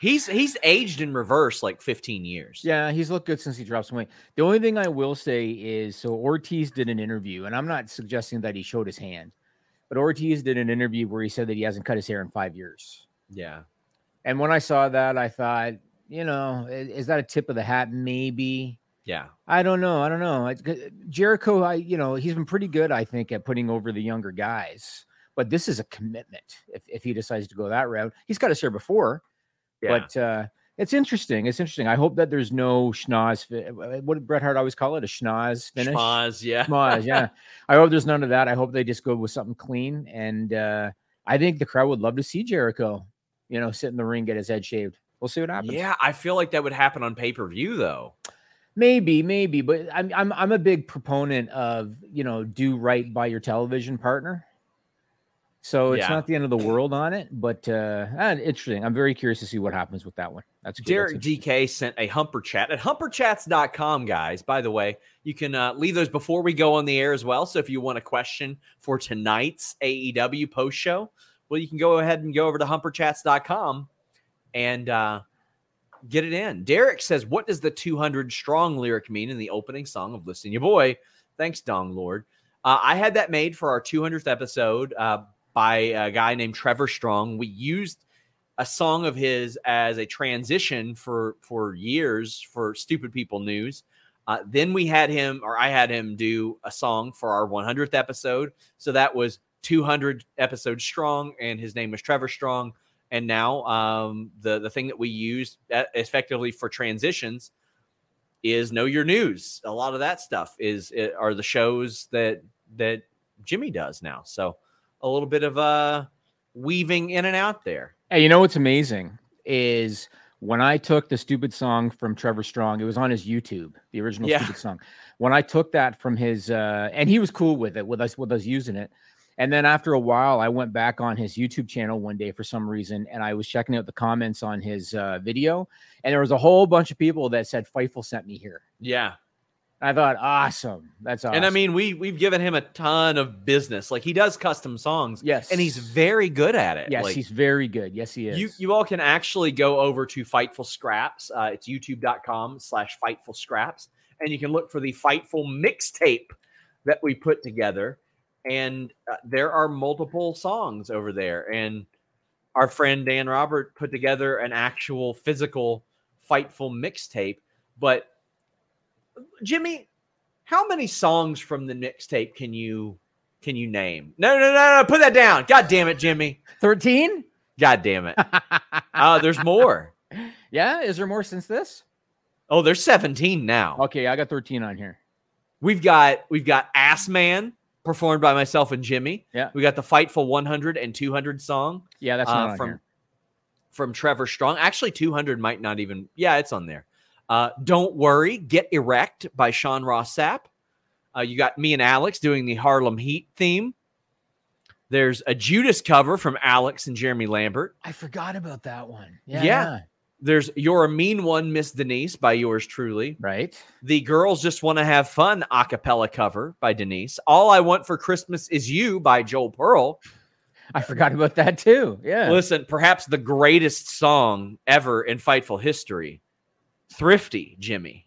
He's he's aged in reverse like 15 years. Yeah, he's looked good since he dropped some weight. The only thing I will say is so Ortiz did an interview, and I'm not suggesting that he showed his hand, but Ortiz did an interview where he said that he hasn't cut his hair in five years. Yeah. And when I saw that, I thought, you know, is that a tip of the hat? Maybe. Yeah. I don't know. I don't know. Jericho, I you know, he's been pretty good, I think, at putting over the younger guys. But this is a commitment if, if he decides to go that route. He's got his hair before, Yeah. but uh, it's interesting. It's interesting. I hope that there's no schnoz. uh, What did Bret Hart always call it? A schnoz finish. Schmaz, yeah. Schmoz, yeah. I hope there's none of that. I hope they just go with something clean. And uh, I think the crowd would love to see Jericho, you know, sit in the ring, get his head shaved. We'll see what happens. Yeah, I feel like that would happen on pay-per-view though. Maybe, maybe, but I'm I'm I'm a big proponent of you know do right by your television partner. So it's Yeah. not the end of the world on it, but uh ah, interesting. I'm very curious to see what happens with that one. That's good. Derek interesting. DK sent a humper chat at humperchats.com, guys. By the way, you can uh, leave those before we go on the air as well. So if you want a question for tonight's AEW post show, well, you can go ahead and go over to humperchats.com and uh, get it in. Derek says, What does the 200 strong lyric mean in the opening song of Listen Your Boy? Thanks, Dong Lord. Uh, I had that made for our 200th episode uh, by a guy named Trevor Strong. We used a song of his as a transition for for years for Stupid People News. Uh, then we had him, or I had him do a song for our 100th episode. So that was 200 episodes strong, and his name was Trevor Strong. And now um, the the thing that we use that effectively for transitions is know your news. A lot of that stuff is eh, are the shows that that Jimmy does now. So a little bit of uh weaving in and out there. Hey, you know what's amazing is when I took the stupid song from Trevor Strong, it was on his YouTube, the original Yeah. stupid song. When I took that from his uh and he was cool with it, with us with us using it. And then after a while, I went back on his YouTube channel one day for some reason, and I was checking out the comments on his uh, video, and there was a whole bunch of people that said Fightful sent me here. Yeah. I thought, awesome. That's awesome. And I mean, we we've given him a ton of business. Like he does custom songs. Yes. And he's very good at it. yes, Like, he's very good. Yes, he is. you you all can actually go over to Fightful Scraps. Uh, it's youtube.com slash Fightful Scraps. And you can look for the Fightful mixtape that we put together. And uh, there are multiple songs over there. And our friend Dan Robert put together an actual physical Fightful mixtape. But Jimmy, how many songs from the mixtape can you can you name? No, no, no, no, put that down. God damn it, Jimmy. 13? God damn it. Oh, there's more. yeah, is there more since this? Oh, there's 17 now. Okay, I got 13 on here. We've got we've got Ass Man performed by myself and Jimmy. Yeah. We got the Fightful 100 and 200 song Yeah, that's uh, from here. from Trevor Strong. Actually, 200 might not even. Yeah, it's on there. Uh, Don't worry, get erect by Sean Ross Sapp. Uh, you got me and Alex doing the Harlem Heat theme. There's a Judas cover from Alex and Jeremy Lambert. I forgot about that one. Yeah. Yeah. There's You're a Mean One, Miss Denise by yours truly. Right. The Girls Just Want to Have Fun a cappella cover by Denise. All I Want for Christmas Is You by Joel Pearl. I forgot about that too. Yeah. Listen, perhaps the greatest song ever in Fightful history. Thrifty, Jimmy.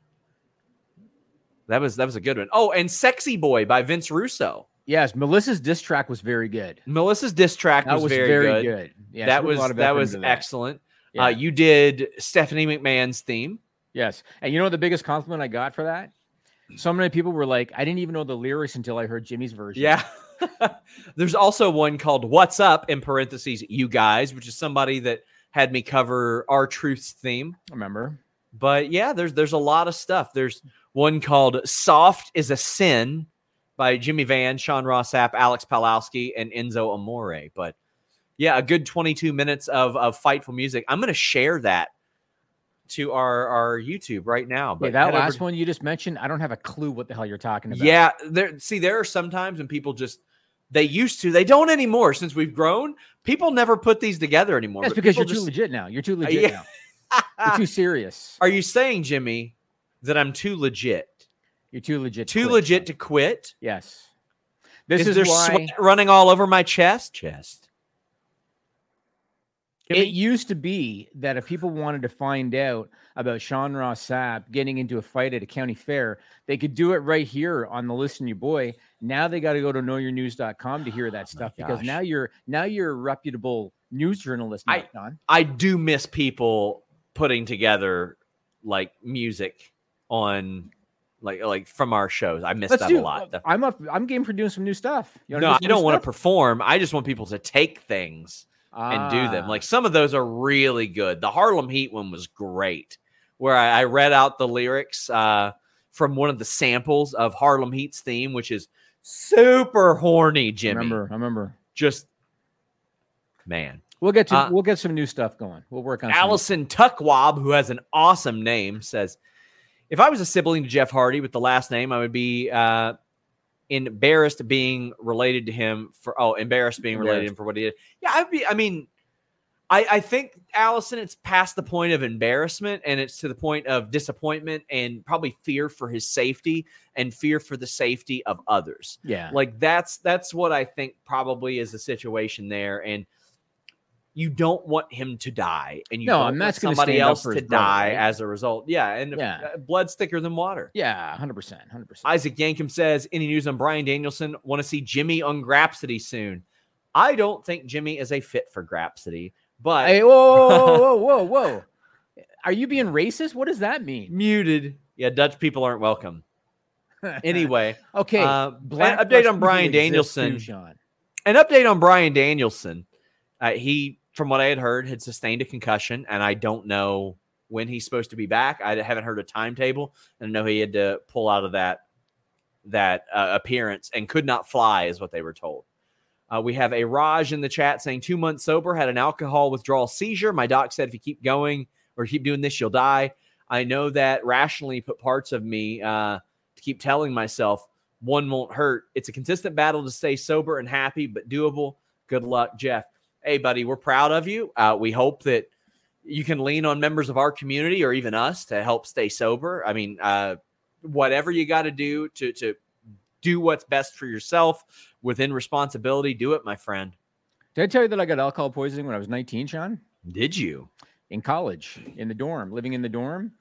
That was that was a good one. Oh, and Sexy Boy by Vince Russo. yes, Melissa's diss track was very good. Melissa's diss track was, was, very, good. Yeah, that she put a was that was into excellent. Yeah. Uh, you did Stephanie McMahon's theme. Yes. And you know the biggest compliment I got for that? So many people were like, I didn't even know the lyrics until I heard Jimmy's version. Yeah. There's also one called What's Up in parentheses, you guys, which is somebody that had me cover R-Truth's theme. Remember? But yeah, there's there's a lot of stuff. There's one called Soft is a Sin by Jimmy Van, Sean Ross Sapp, Alex Palowski, and Enzo Amore. But yeah, a good 22 minutes of, of fightful music. I'm gonna share that to our, our YouTube right now. But But that head over- last one you just mentioned, I don't have a clue what the hell you're talking about. Yeah, there. See, there are sometimes when people just they used to, they don't anymore. Since we've grown, people never put these together anymore. That's because you're people too legit now. You're too uh, legit yeah. now. You're too serious. Are you saying, Jimmy, that I'm too legit? You're too legit. Too quit, legit to quit? Yes. This is, is, there why sweat running all over my chest? Chest. it used to be that if people wanted to find out about Sean Ross Sapp getting into a fight at a county fair, they could do it right here on the Listen Your Boy. Now they got to go to knowyournews.com to hear ah, that stuff because now you're now you're a reputable news journalist, I- Don. I do miss people putting together like music on like like from our shows. I miss Let's that do. a lot. I'm up. I'm game for doing some new stuff. No, do I don't want to perform. I just want people to take things and do them. Ah. Like some of those are really good. The Harlem Heat one was great, where I, I read out the lyrics uh, from one of the samples of Harlem Heat's theme, which is super horny, I Jimmy. remember. I remember. Just man. We'll get to Uh, we'll get some new stuff going. We'll work on Allison Tuckwab, who has an awesome name, says, "If I was a sibling to Jeff Hardy with the last name, I would be uh, embarrassed being related to him for oh, embarrassed being related to him for what he did. Yeah, I'd be. I mean, I I think Allison, it's past the point of embarrassment, and it's to the point of disappointment and probably fear for his safety and fear for the safety of others. Yeah. Like that's that's what I think probably is the situation there, and you don't want him to die, and you No, don't and want that's gonna somebody else to brother, die right? as a result. Yeah, and Yeah. uh, blood's thicker than water. yeah. Hundred percent. Hundred percent. Isaac Yankem says, "Any news on Bryan Danielson? Want to see Jimmy on Grapsity soon? I don't think Jimmy is a fit for Grapsity, but Hey, whoa, whoa, whoa, whoa, whoa! Are you being racist? What does that mean? muted. Yeah, Dutch people aren't welcome. Anyway, okay. uh, update on Bryan too, Danielson. Sean. an update on Bryan Danielson. Uh, he, from what I had heard, had sustained a concussion, and I don't know when he's supposed to be back. I haven't heard a timetable, and I know he had to pull out of that that uh, appearance and could not fly, is what they were told. Uh, we have a Raj in the chat saying two months sober, had an alcohol withdrawal seizure. My doc said if you keep going or keep doing this, you'll die. I know that rationally put parts of me uh, to keep telling myself one won't hurt. It's a consistent battle to stay sober and happy, but doable. Good luck, Jeff. Hey, buddy, we're proud of you. Uh, we hope that you can lean on members of our community or even us to help stay sober. I mean, uh, whatever you got to do to to do what's best for yourself within responsibility. Do it, my friend. Did I tell you that I got alcohol poisoning when I was 19, Sean? Did you? In college, in the dorm, living in the dorm.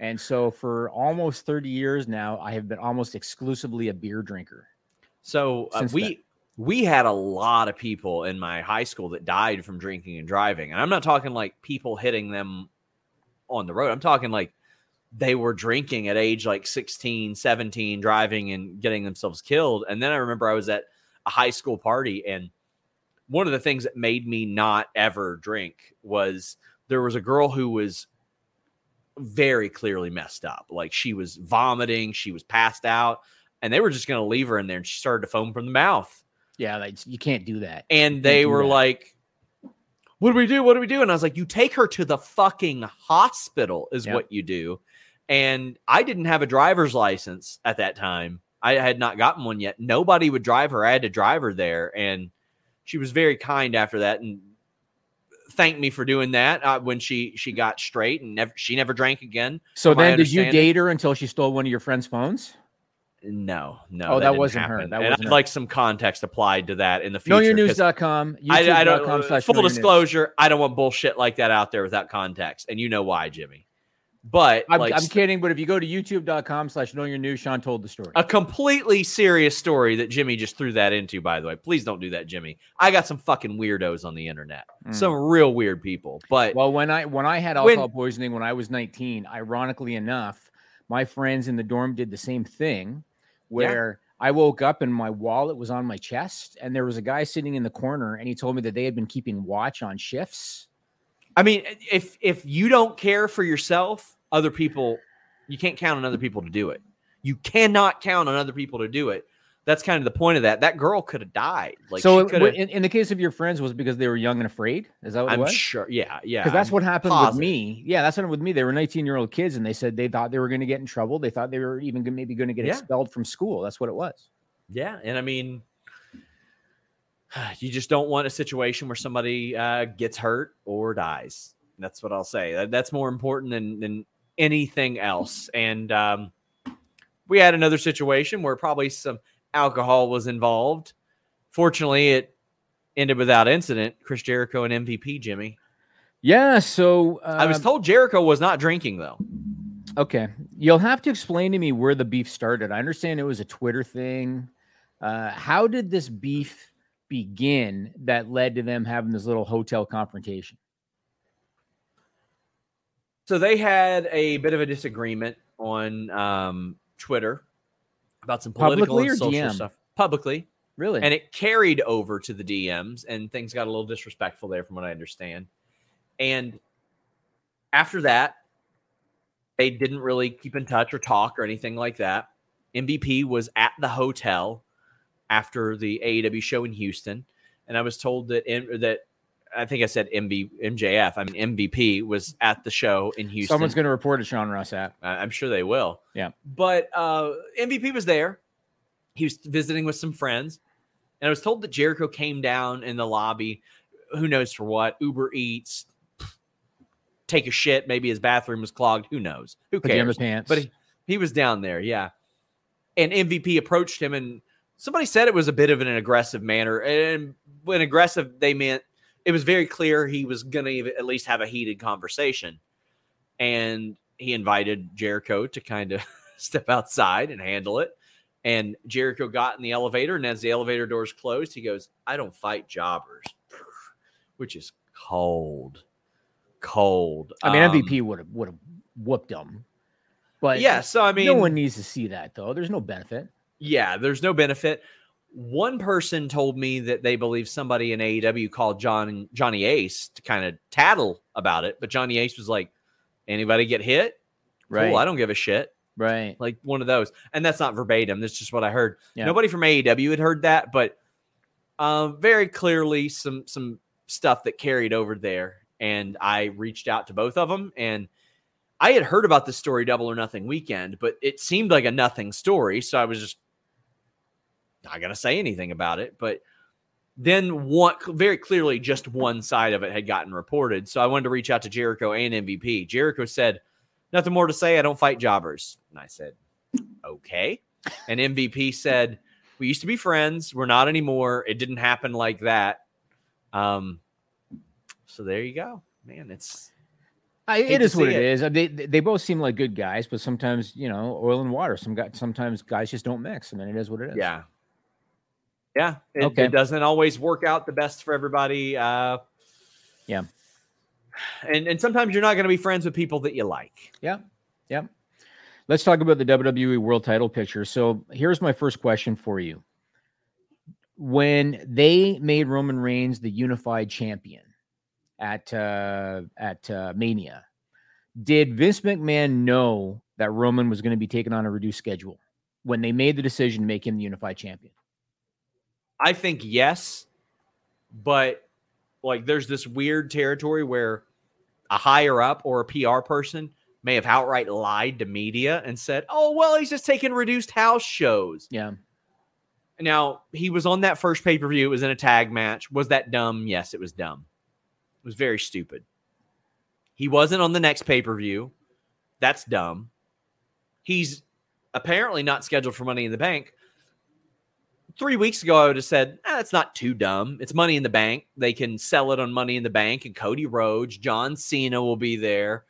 And so for almost 30 years now, I have been almost exclusively a beer drinker. So uh, we then. We had a lot of people in my high school that died from drinking and driving. And I'm not talking like people hitting them on the road. I'm talking like they were drinking at age like 16, 17, driving and getting themselves killed. And then I remember I was at a high school party and one of the things that made me not ever drink was there was a girl who was very clearly messed up. Like she was vomiting, she was passed out, and they were just going to leave her in there and she started to foam from the mouth. Yeah, like, you can't do that. And they were that. like, What do we do? What do we do? And I was like, You take her to the fucking hospital, is yep. what you do. And I didn't have a driver's license at that time. I had not gotten one yet. Nobody would drive her. I had to drive her there. And she was very kind after that and thanked me for doing that uh, when she she got straight and never she never drank again. So then, did you date her until she stole one of your friend's phones? No, no. Oh, that, that wasn't happen. her. That was like some context applied to that in the future. KnowYourNews.com. I, I don't. Full disclosure, I don't want bullshit like that out there without context, and you know why, Jimmy. But I'm, like, I'm, kidding. But if you go to youtube.com slash know your news, Sean told the story. A completely serious story that Jimmy just threw that into, by the way. Please don't do that, Jimmy. I got some fucking weirdos on the internet. Mm. Some real weird people. But well, when I when I had alcohol when, poisoning when I was 19, ironically enough, my friends in the dorm did the same thing where yeah. I woke up and my wallet was on my chest, and there was a guy sitting in the corner, and he told me that they had been keeping watch on shifts. I mean, if if you don't care for yourself, other people, you can't count on other people to do it. You cannot count on other people to do it. That's kind of the point of that. That girl could have died. Like so, in, in, the case of your friends, was because they were young and afraid? Is that what I'm was? sure. Yeah, yeah. Because that's I'm what happened positive. with me. Yeah, that's what happened with me. They were 19 year old kids, and they said they thought they were going to get in trouble. They thought they were even maybe going to get yeah. expelled from school. That's what it was. Yeah, and I mean, you just don't want a situation where somebody uh, gets hurt or dies. That's what I'll say. That's more important than than anything else. And um, we had another situation where probably some alcohol was involved. Fortunately, it ended without incident. Chris Jericho and MVP Jimmy. Yeah. So uh, I was um, told Jericho was not drinking though. Okay, you'll have to explain to me where the beef started. I understand it was a Twitter thing. Uh, how did this beef begin that led to them having this little hotel confrontation? So they had a bit of a disagreement on um, Twitter about some political and social DM? stuff publicly. Really? And it carried over to the DMs, and things got a little disrespectful there, from what I understand. And after that, they didn't really keep in touch or talk or anything like that. MVP was at the hotel after the AEW show in Houston, and I was told that in, that I think I said MB, MJF. I mean MVP was at the show in Houston. Someone's going to report it, Sean Ross Sapp. I'm sure they will. Yeah. But uh, MVP was there. He was visiting with some friends, and I was told that Jericho came down in the lobby. Who knows for what? Uber Eats, take a shit. Maybe his bathroom was clogged. Who knows? Who cares? Pajama pants. But he, he was down there. Yeah. And MVP approached him, and somebody said it was a bit of an aggressive manner. And when aggressive, they meant it was very clear he was going to at least have a heated conversation. And he invited Jericho to kind of step outside and handle it. And Jericho got in the elevator. And as the elevator doors closed, he goes, I don't fight jobbers, which is cold. Cold. I mean, um, MVP would have would have whooped him. But yeah, so I mean, no one needs to see that though. There's no benefit. Yeah, there's no benefit. One person told me that they believe somebody in AEW called John Johnny Ace to kind of tattle about it, but Johnny Ace was like, "Anybody get hit? Right? Cool, I don't give a shit." Right. Like one of those. And that's not verbatim. That's just what I heard. Yeah. Nobody from AEW had heard that, but um, very clearly some some stuff that carried over there. And I reached out to both of them and I had heard about the story double or nothing weekend, but it seemed like a nothing story. So I was just not going to say anything about it. But then one very clearly just one side of it had gotten reported. So I wanted to reach out to Jericho and MVP. Jericho said, Nothing more to say. I don't fight jobbers. And I said, Okay. And MVP said, We used to be friends. We're not anymore. It didn't happen like that. Um, so there you go. Man, it's I, it is what it it. is. Uh, They they both seem like good guys, but sometimes you know, oil and water. Some guys, sometimes guys just don't mix. I mean, it is what it is. yeah. Yeah. It, Okay. it doesn't always work out the best for everybody. Uh Yeah. And and sometimes you're not going to be friends with people that you like. Yeah. Yeah. Let's talk about the WWE World Title picture. So here's my first question for you. When they made Roman Reigns the unified champion at uh, at uh, Mania, did Vince McMahon know that Roman was going to be taken on a reduced schedule when they made the decision to make him the unified champion? I think yes, but like there's this weird territory where a higher up or a PR person may have outright lied to media and said, "Oh, well, he's just taking reduced house shows." Yeah. Now, he was on that first pay-per-view, it was in a tag match. Was that dumb? Yes, it was dumb. It was very stupid. He wasn't on the next pay-per-view. That's dumb. He's apparently not scheduled for Money in the Bank three weeks ago, I would have said, eh, that's not too dumb. It's money in the bank. They can sell it on money in the bank, and Cody Rhodes, John Cena will be there.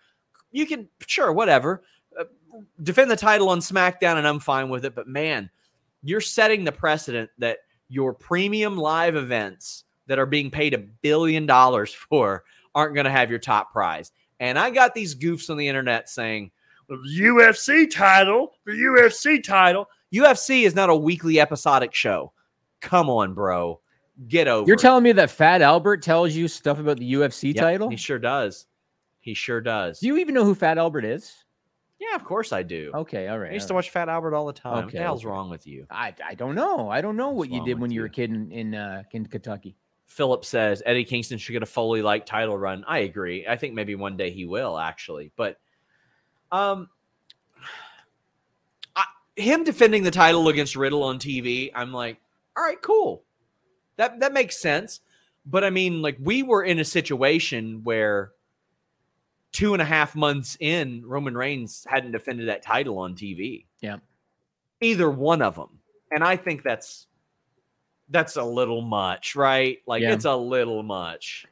You can, sure, whatever. Uh, defend the title on SmackDown, and I'm fine with it. But man, you're setting the precedent that your premium live events that are being paid a billion dollars for aren't going to have your top prize. And I got these goofs on the internet saying, UFC title, the UFC title. UFC is not a weekly episodic show. Come on, bro. Get over You're it. telling me that Fat Albert tells you stuff about the UFC Yep, title? He sure does. He sure does. Do you even know who Fat Albert is? yeah, of course I do. Okay, all right. I used all to right. watch Fat Albert all the time. what Okay, the hell's wrong with you? I, I don't know. I don't know what What's you did when you were a kid in in, uh, in Kentucky. Philip says Eddie Kingston should get a Foley like title run. I agree. I think maybe one day he will actually, but um, I, him defending the title against Riddle on TV, I'm like, all right, cool. That that makes sense. But I mean, like we were in a situation where two and a half months in, Roman Reigns hadn't defended that title on TV. Yeah. either one of them, and I think that's that's a little much, right? Like Yeah. it's a little much.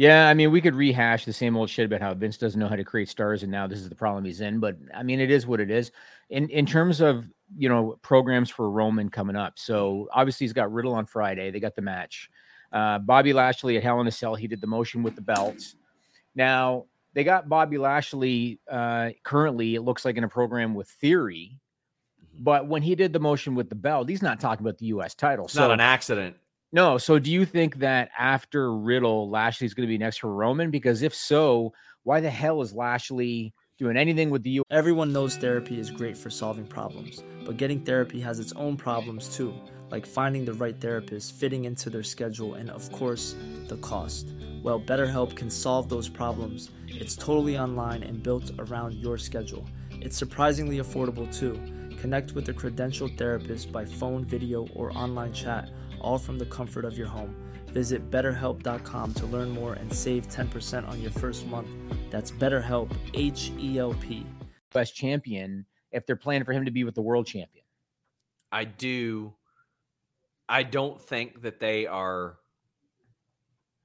Yeah, I mean, we could rehash the same old shit about how Vince doesn't know how to create stars, and now this is the problem he's in. But I mean, it is what it is. In in terms of you know programs for Roman coming up, so obviously he's got Riddle on Friday. They got the match. Uh, Bobby Lashley at Hell in a Cell. He did the motion with the belts. Now they got Bobby Lashley uh, currently. It looks like in a program with Theory, but when he did the motion with the belt, he's not talking about the U.S. title. It's not an accident. No. So do you think that after Riddle, Lashley's going to be next for Roman? Because if so, why the hell is Lashley doing anything with the U? Everyone knows therapy is great for solving problems, but getting therapy has its own problems too, like finding the right therapist, fitting into their schedule, and of course, the cost. Well, BetterHelp can solve those problems. It's totally online and built around your schedule. It's surprisingly affordable too. Connect with a credentialed therapist by phone, video, or online chat, all from the comfort of your home. Visit betterhelp.com to learn more and save 10% on your first month. That's BetterHelp, H E L P. U.S. champion if they're planning for him to be with the world champion. I do. I don't think that they are.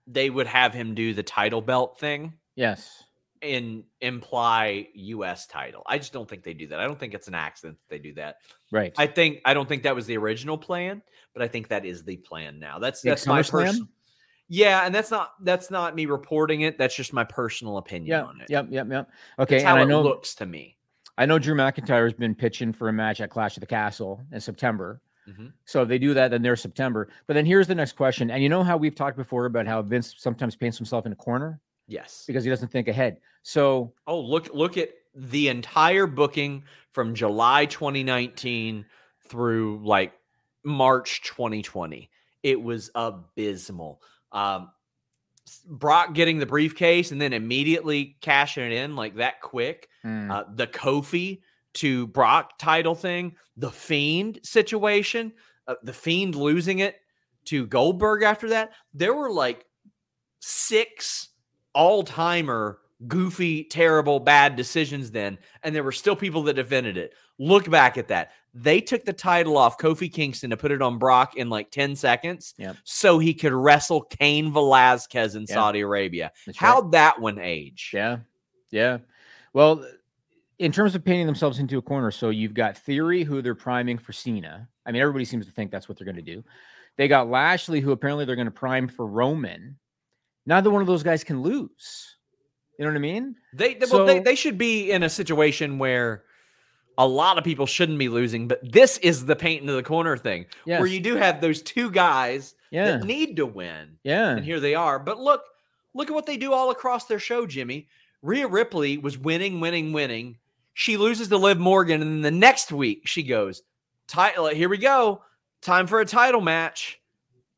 They would have him do the title belt thing Yes. and imply U.S. title. I just don't think they do that. I don't think it's an accident that they do that. Right. I think I don't think that was the original plan, but I think that is the plan now. That's Like that's my personal. Yeah, and that's not that's not me reporting it. That's just my personal opinion yeah. on it. Yep. Yep. Yep. Okay. That's And how it know. looks to me. I know Drew McIntyre's been pitching for a match at Clash of the Castle in September. Mhm. So if they do that, then they're September. But then here's the next question. And you know how we've talked before about how Vince sometimes paints himself in a corner Yes. because he doesn't think ahead. So Oh, look look at the entire booking from July 2019 through like March 2020. It was abysmal. Um Brock getting the briefcase and then immediately cashing it in like that quick. mm, Uh, the Kofi to Brock title thing, the Fiend situation, uh, the Fiend losing it to Goldberg after that. There were like six all timer goofy, terrible, bad decisions then, and there were still people that defended it. Look back at that. They took the title off Kofi Kingston to put it on Brock in like 10 seconds Yep. so he could wrestle Cain Velasquez in Yeah. Saudi Arabia. That's. How'd that one age? Yeah. Yeah. Well, in terms of painting themselves into a corner, so you've got Theory, who they're priming for Cena. I mean, everybody seems to think that's what they're going to do. They got Lashley, who apparently they're going to prime for Roman. Neither one of those guys can lose. You know what I mean? They, they- well, they, they should be in a situation where a lot of people shouldn't be losing, but this is the paint into the corner thing where you do have those two guys Yeah. that need to win. Yeah. And here they are. But look, look at what they do all across their show, Jimmy. Rhea Ripley was winning, winning, winning. She loses to Liv Morgan, and then the next week she goes, title. Here we go. Time for a title match.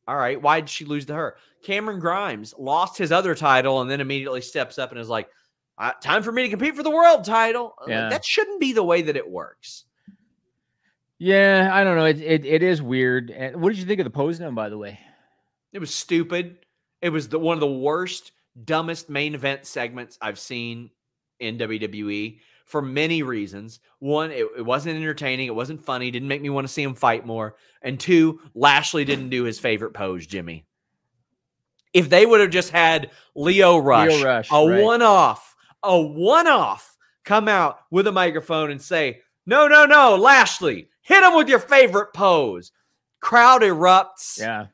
All right. Why did she lose to her? Cameron Grimes lost his other title and then immediately steps up and is like, uh, time for me to compete for the world title. Like, that shouldn't be the way that it works. Yeah. I don't know. It, it, it is weird. And what did you think of the pose down, by the way? It was stupid. It was the one of the worst, dumbest main event segments I've seen in WWE for many reasons. One, it, it wasn't entertaining. It wasn't funny. Didn't make me want to see him fight more. And two, Lashley didn't do his favorite pose, Jimmy. If they would have just had Lio Rush, Rush, a right. one off, a one off, come out with a microphone and say, no, no, no, Lashley, hit him with your favorite pose. Crowd erupts. Yeah.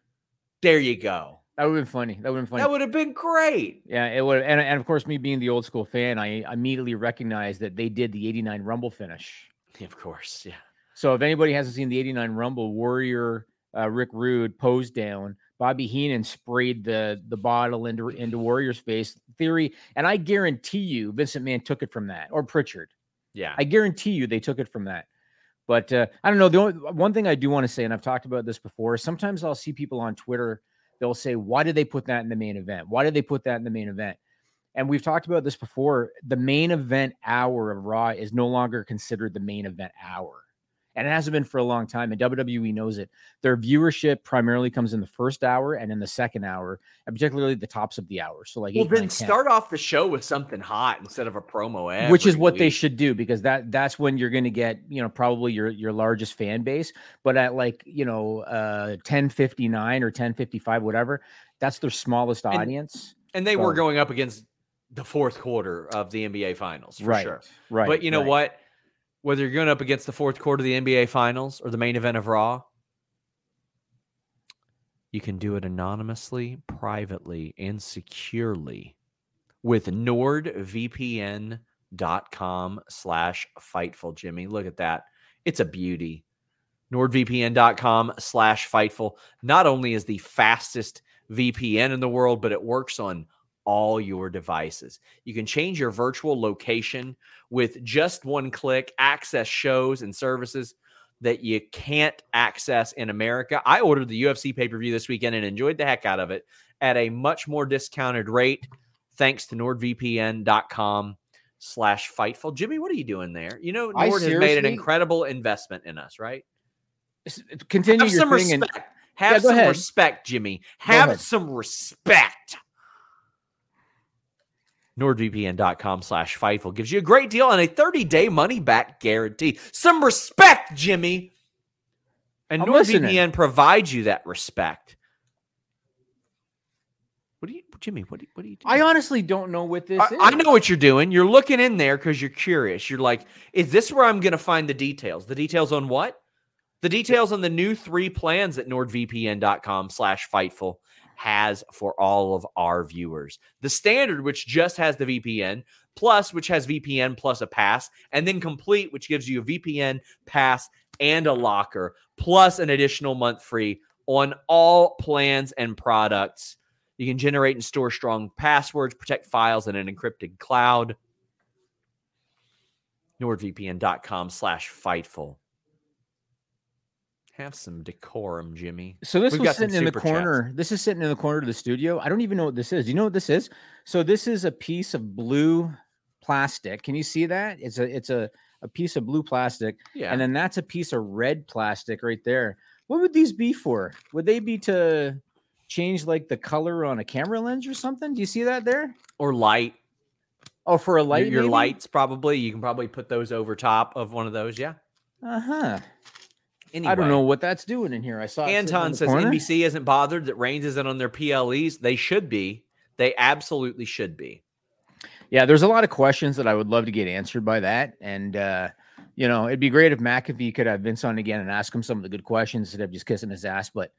There you go. That would have been funny. That would have been funny. That would have been great. Yeah, it would, and, and of course, me being the old school fan, I immediately recognized that they did the '89 Rumble finish. Of course, yeah. So if anybody hasn't seen the '89 Rumble, Warrior uh, Rick Rude posed down, Bobby Heenan sprayed the the bottle into into Warrior's face. Theory, and I guarantee you, Vincent Mann took it from that, or Pritchard. Yeah. I guarantee you, they took it from that. But uh, I don't know. The only, one thing I do want to say, and I've talked about this before, sometimes I'll see people on Twitter. They'll say, "Why did they put that in the main event? Why did they put that in the main event?" And we've talked about this before. The main event hour of Raw is no longer considered the main event hour, and it hasn't been for a long time. And WWE knows it. Their viewership primarily comes in the first hour and in the second hour, and particularly the tops of the hour. So like, Well, then start off the show with something hot instead of a promo. Ad. Which is what they should do because that that's when you're going to get you know probably your your largest fan base but at like you know uh 1059 or 1055 whatever that's their smallest And- audience And they were going up against the fourth quarter of the NBA Finals, for right sure. right but you know right. what? Whether you're going up against the fourth quarter of the NBA Finals or the main event of Raw, you can do it anonymously, privately, and securely with nordvpn.com slash fightful. Jimmy look at that. It's a beauty. nordvpn.com slash fightful. Not only is the fastest vpn in the world but it works on all your devices. You can change your virtual location with just one click access shows and services that you can't access in america. I ordered the ufc pay-per-view this weekend and enjoyed the heck out of it at a much more discounted rate thanks to nordvpn.com slash fightful. Jimmy what are you doing there? You know nord has made an incredible investment in us right? Continue have your some thing respect. And have Yeah, some ahead. respect jimmy. Have some respect nordvpn.com slash fightful gives you a great deal and a 30-day money-back guarantee some respect jimmy and I'm nordvpn listening. provides you that respect what do you jimmy what do you, what do you do i honestly don't know what this I, is I know what you're doing. You're looking in there because you're curious. You're like, is this where I'm going to find the details? The details on what? The details on the new three plans that nordvpn.com slash fightful has for all of our viewers. The standard, which just has the VPN, plus, which has VPN plus a pass, and then complete, which gives you a VPN pass and a locker, plus an additional month free on all plans and products. You can generate and store strong passwords, protect files in an encrypted cloud. NordVPN.com slash fightful. Have some decorum, Jimmy. So this We've was sitting in the super chats. corner. This is sitting in the corner of the studio. I don't even know what this is. Do you know what this is? So this is a piece of blue plastic. Can you see that? It's a it's a a piece of blue plastic, Yeah. and then that's a piece of red plastic right there. What would these be for? Would they be to change like the color on a camera lens or something? Do you see that there? or light. Oh, for a light, your, your lights probably. You can probably put those over top of one of those. Yeah. Uh huh. Anyway, I don't know what that's doing in here. I saw it sitting in Anton says corner. NBC isn't bothered that Reigns isn't on their PLEs. They should be. They absolutely should be. Yeah, there's a lot of questions that I would love to get answered by that, and uh, you know, it'd be great if McAfee could have Vince on again and ask him some of the good questions instead of just kissing his ass. But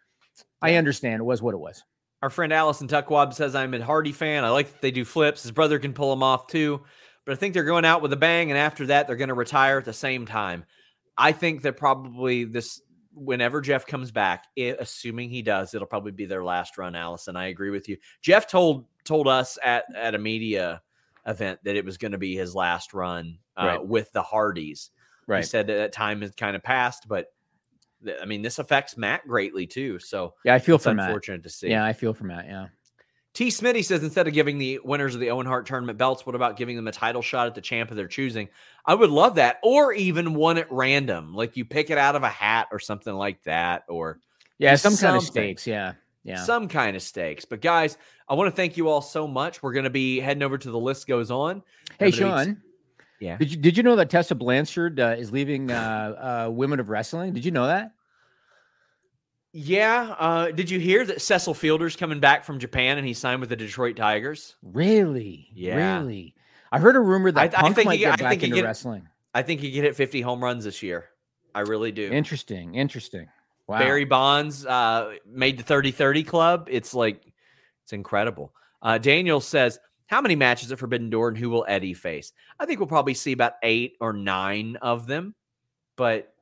I understand it was what it was. Our friend Allison Tuckwab says I'm a Hardy fan. I like that they do flips. His brother can pull them off too, but I think they're going out with a bang, and after that, they're going to retire at the same time. I think that probably this, whenever Jeff comes back, i assuming he does, it'll probably be their last run. Allison, I agree with you. Jeff told told us at at a media event that it was going to be his last run uh, Right. with the Hardys. He said that that time has kind of passed, but th- I mean, this affects Matt greatly too. So Yeah, I feel for Matt. unfortunate to see. Yeah, I feel for Matt. Yeah. T. Smitty says instead of giving the winners of the Owen Hart tournament belts, what about giving them a title shot at the champ of their choosing? I would love that, or even one at random, like you pick it out of a hat or something like that, or Yeah, some kind of stakes. Yeah. Yeah. some kind of stakes. But guys, I want to thank you all so much. We're going to be heading over to the list goes on. hey, Sean. Yeah. Did you did you know that Tessa Blanchard uh, is leaving uh, uh, Women of Wrestling? Did you know that? Yeah. Uh, did you hear that Cecil Fielder's coming back from Japan and he signed with the Detroit Tigers? Really? Yeah. Really? I heard a rumor that I- I think might he- get I back think into get- wrestling. I think he could hit 50 home runs this year. I really do. Interesting. Interesting. Wow. Barry Bonds uh, made the 30 30 club. It's like, it's incredible. Uh, Daniel says, How many matches at Forbidden Door and who will Eddie face? I think we'll probably see about eight or nine of them, but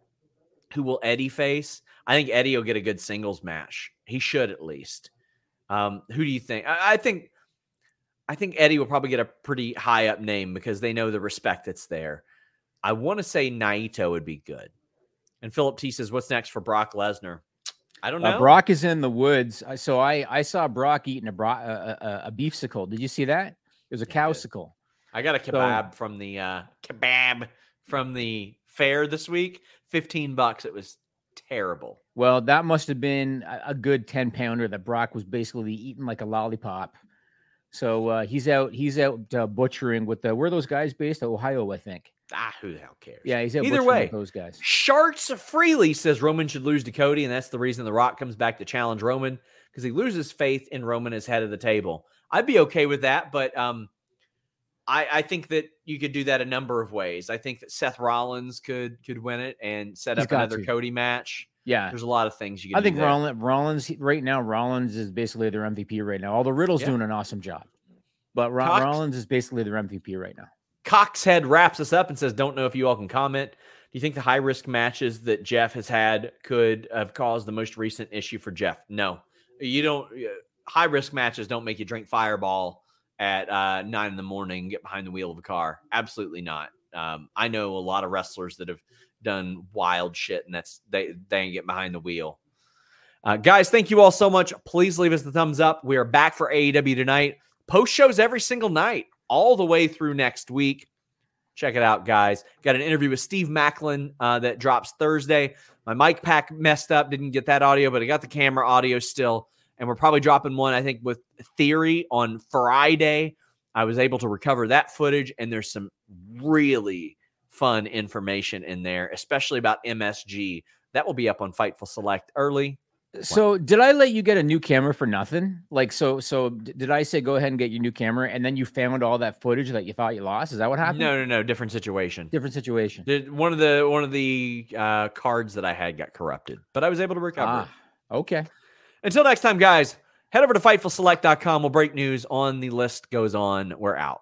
who will Eddie face? I think Eddie will get a good singles match. He should at least. Um, who do you think? I, I think. I think Eddie will probably get a pretty high up name because they know the respect that's there. I want to say Naito would be good. And Philip T says, "What's next for Brock Lesnar?" I don't know. Uh, Brock is in the woods. Uh, So I I saw Brock eating a bro- a, a, a beefsicle. Did you see that? It was a Yeah, cowsicle. I got a kebab from the uh, kebab from the fair this week. Fifteen bucks. It was terrible. Well, that must have been a, good ten pounder that Brock was basically eating like a lollipop. So uh, he's out. He's out uh, butchering with the. Where are those guys based? Ohio, I think. Ah, who the hell cares? Yeah, he's out Either way, with those guys. Sharts freely says Roman should lose to Cody, and that's the reason The Rock comes back to challenge Roman because he loses faith in Roman as head of the table. I'd be okay with that, but um, I, I think that you could do that a number of ways. I think that Seth Rollins could could win it and set He's up another to. Cody match. Yeah, There's a lot of things you can. Do. I think. Rollins, Rollins right now. Rollins is basically their MVP right now. Although Riddle's Yeah. doing an awesome job, but Cox- Rollins is basically their MVP right now. Coxhead wraps us up and says, "Don't know if you all can comment. Do you think the high risk matches that Jeff has had could have caused the most recent issue for Jeff? No, you don't. uh, High risk matches don't make you drink Fireball at uh, nine in the morning, get behind the wheel of a car. Absolutely not. Um, I know a lot of wrestlers that have done wild shit, and that's they they ain't get behind the wheel. Uh, guys, thank you all so much. Please leave us the thumbs up. We are back for AEW tonight. Post shows every single night, all the way through next week. Check it out, guys. Got an interview with Steve Maclin uh, that drops Thursday. My mic pack messed up, didn't get that audio, but I got the camera audio still. And we're probably dropping one, I think, with Theory on Friday. I was able to recover that footage, and there's some really fun information in there, especially about MSG. That will be up on Fightful Select early. So did I let you get a new camera for nothing? Like so so did I say go ahead and get your new camera and then you found all that footage that you thought you lost? Is that what happened? No, no, no, different situation. Different situation. Did one of the one of the uh, cards that I had got corrupted, but I was able to recover. Ah, okay. Until next time, guys, head over to FightfulSelect.com. We'll break news on the list goes on. We're out.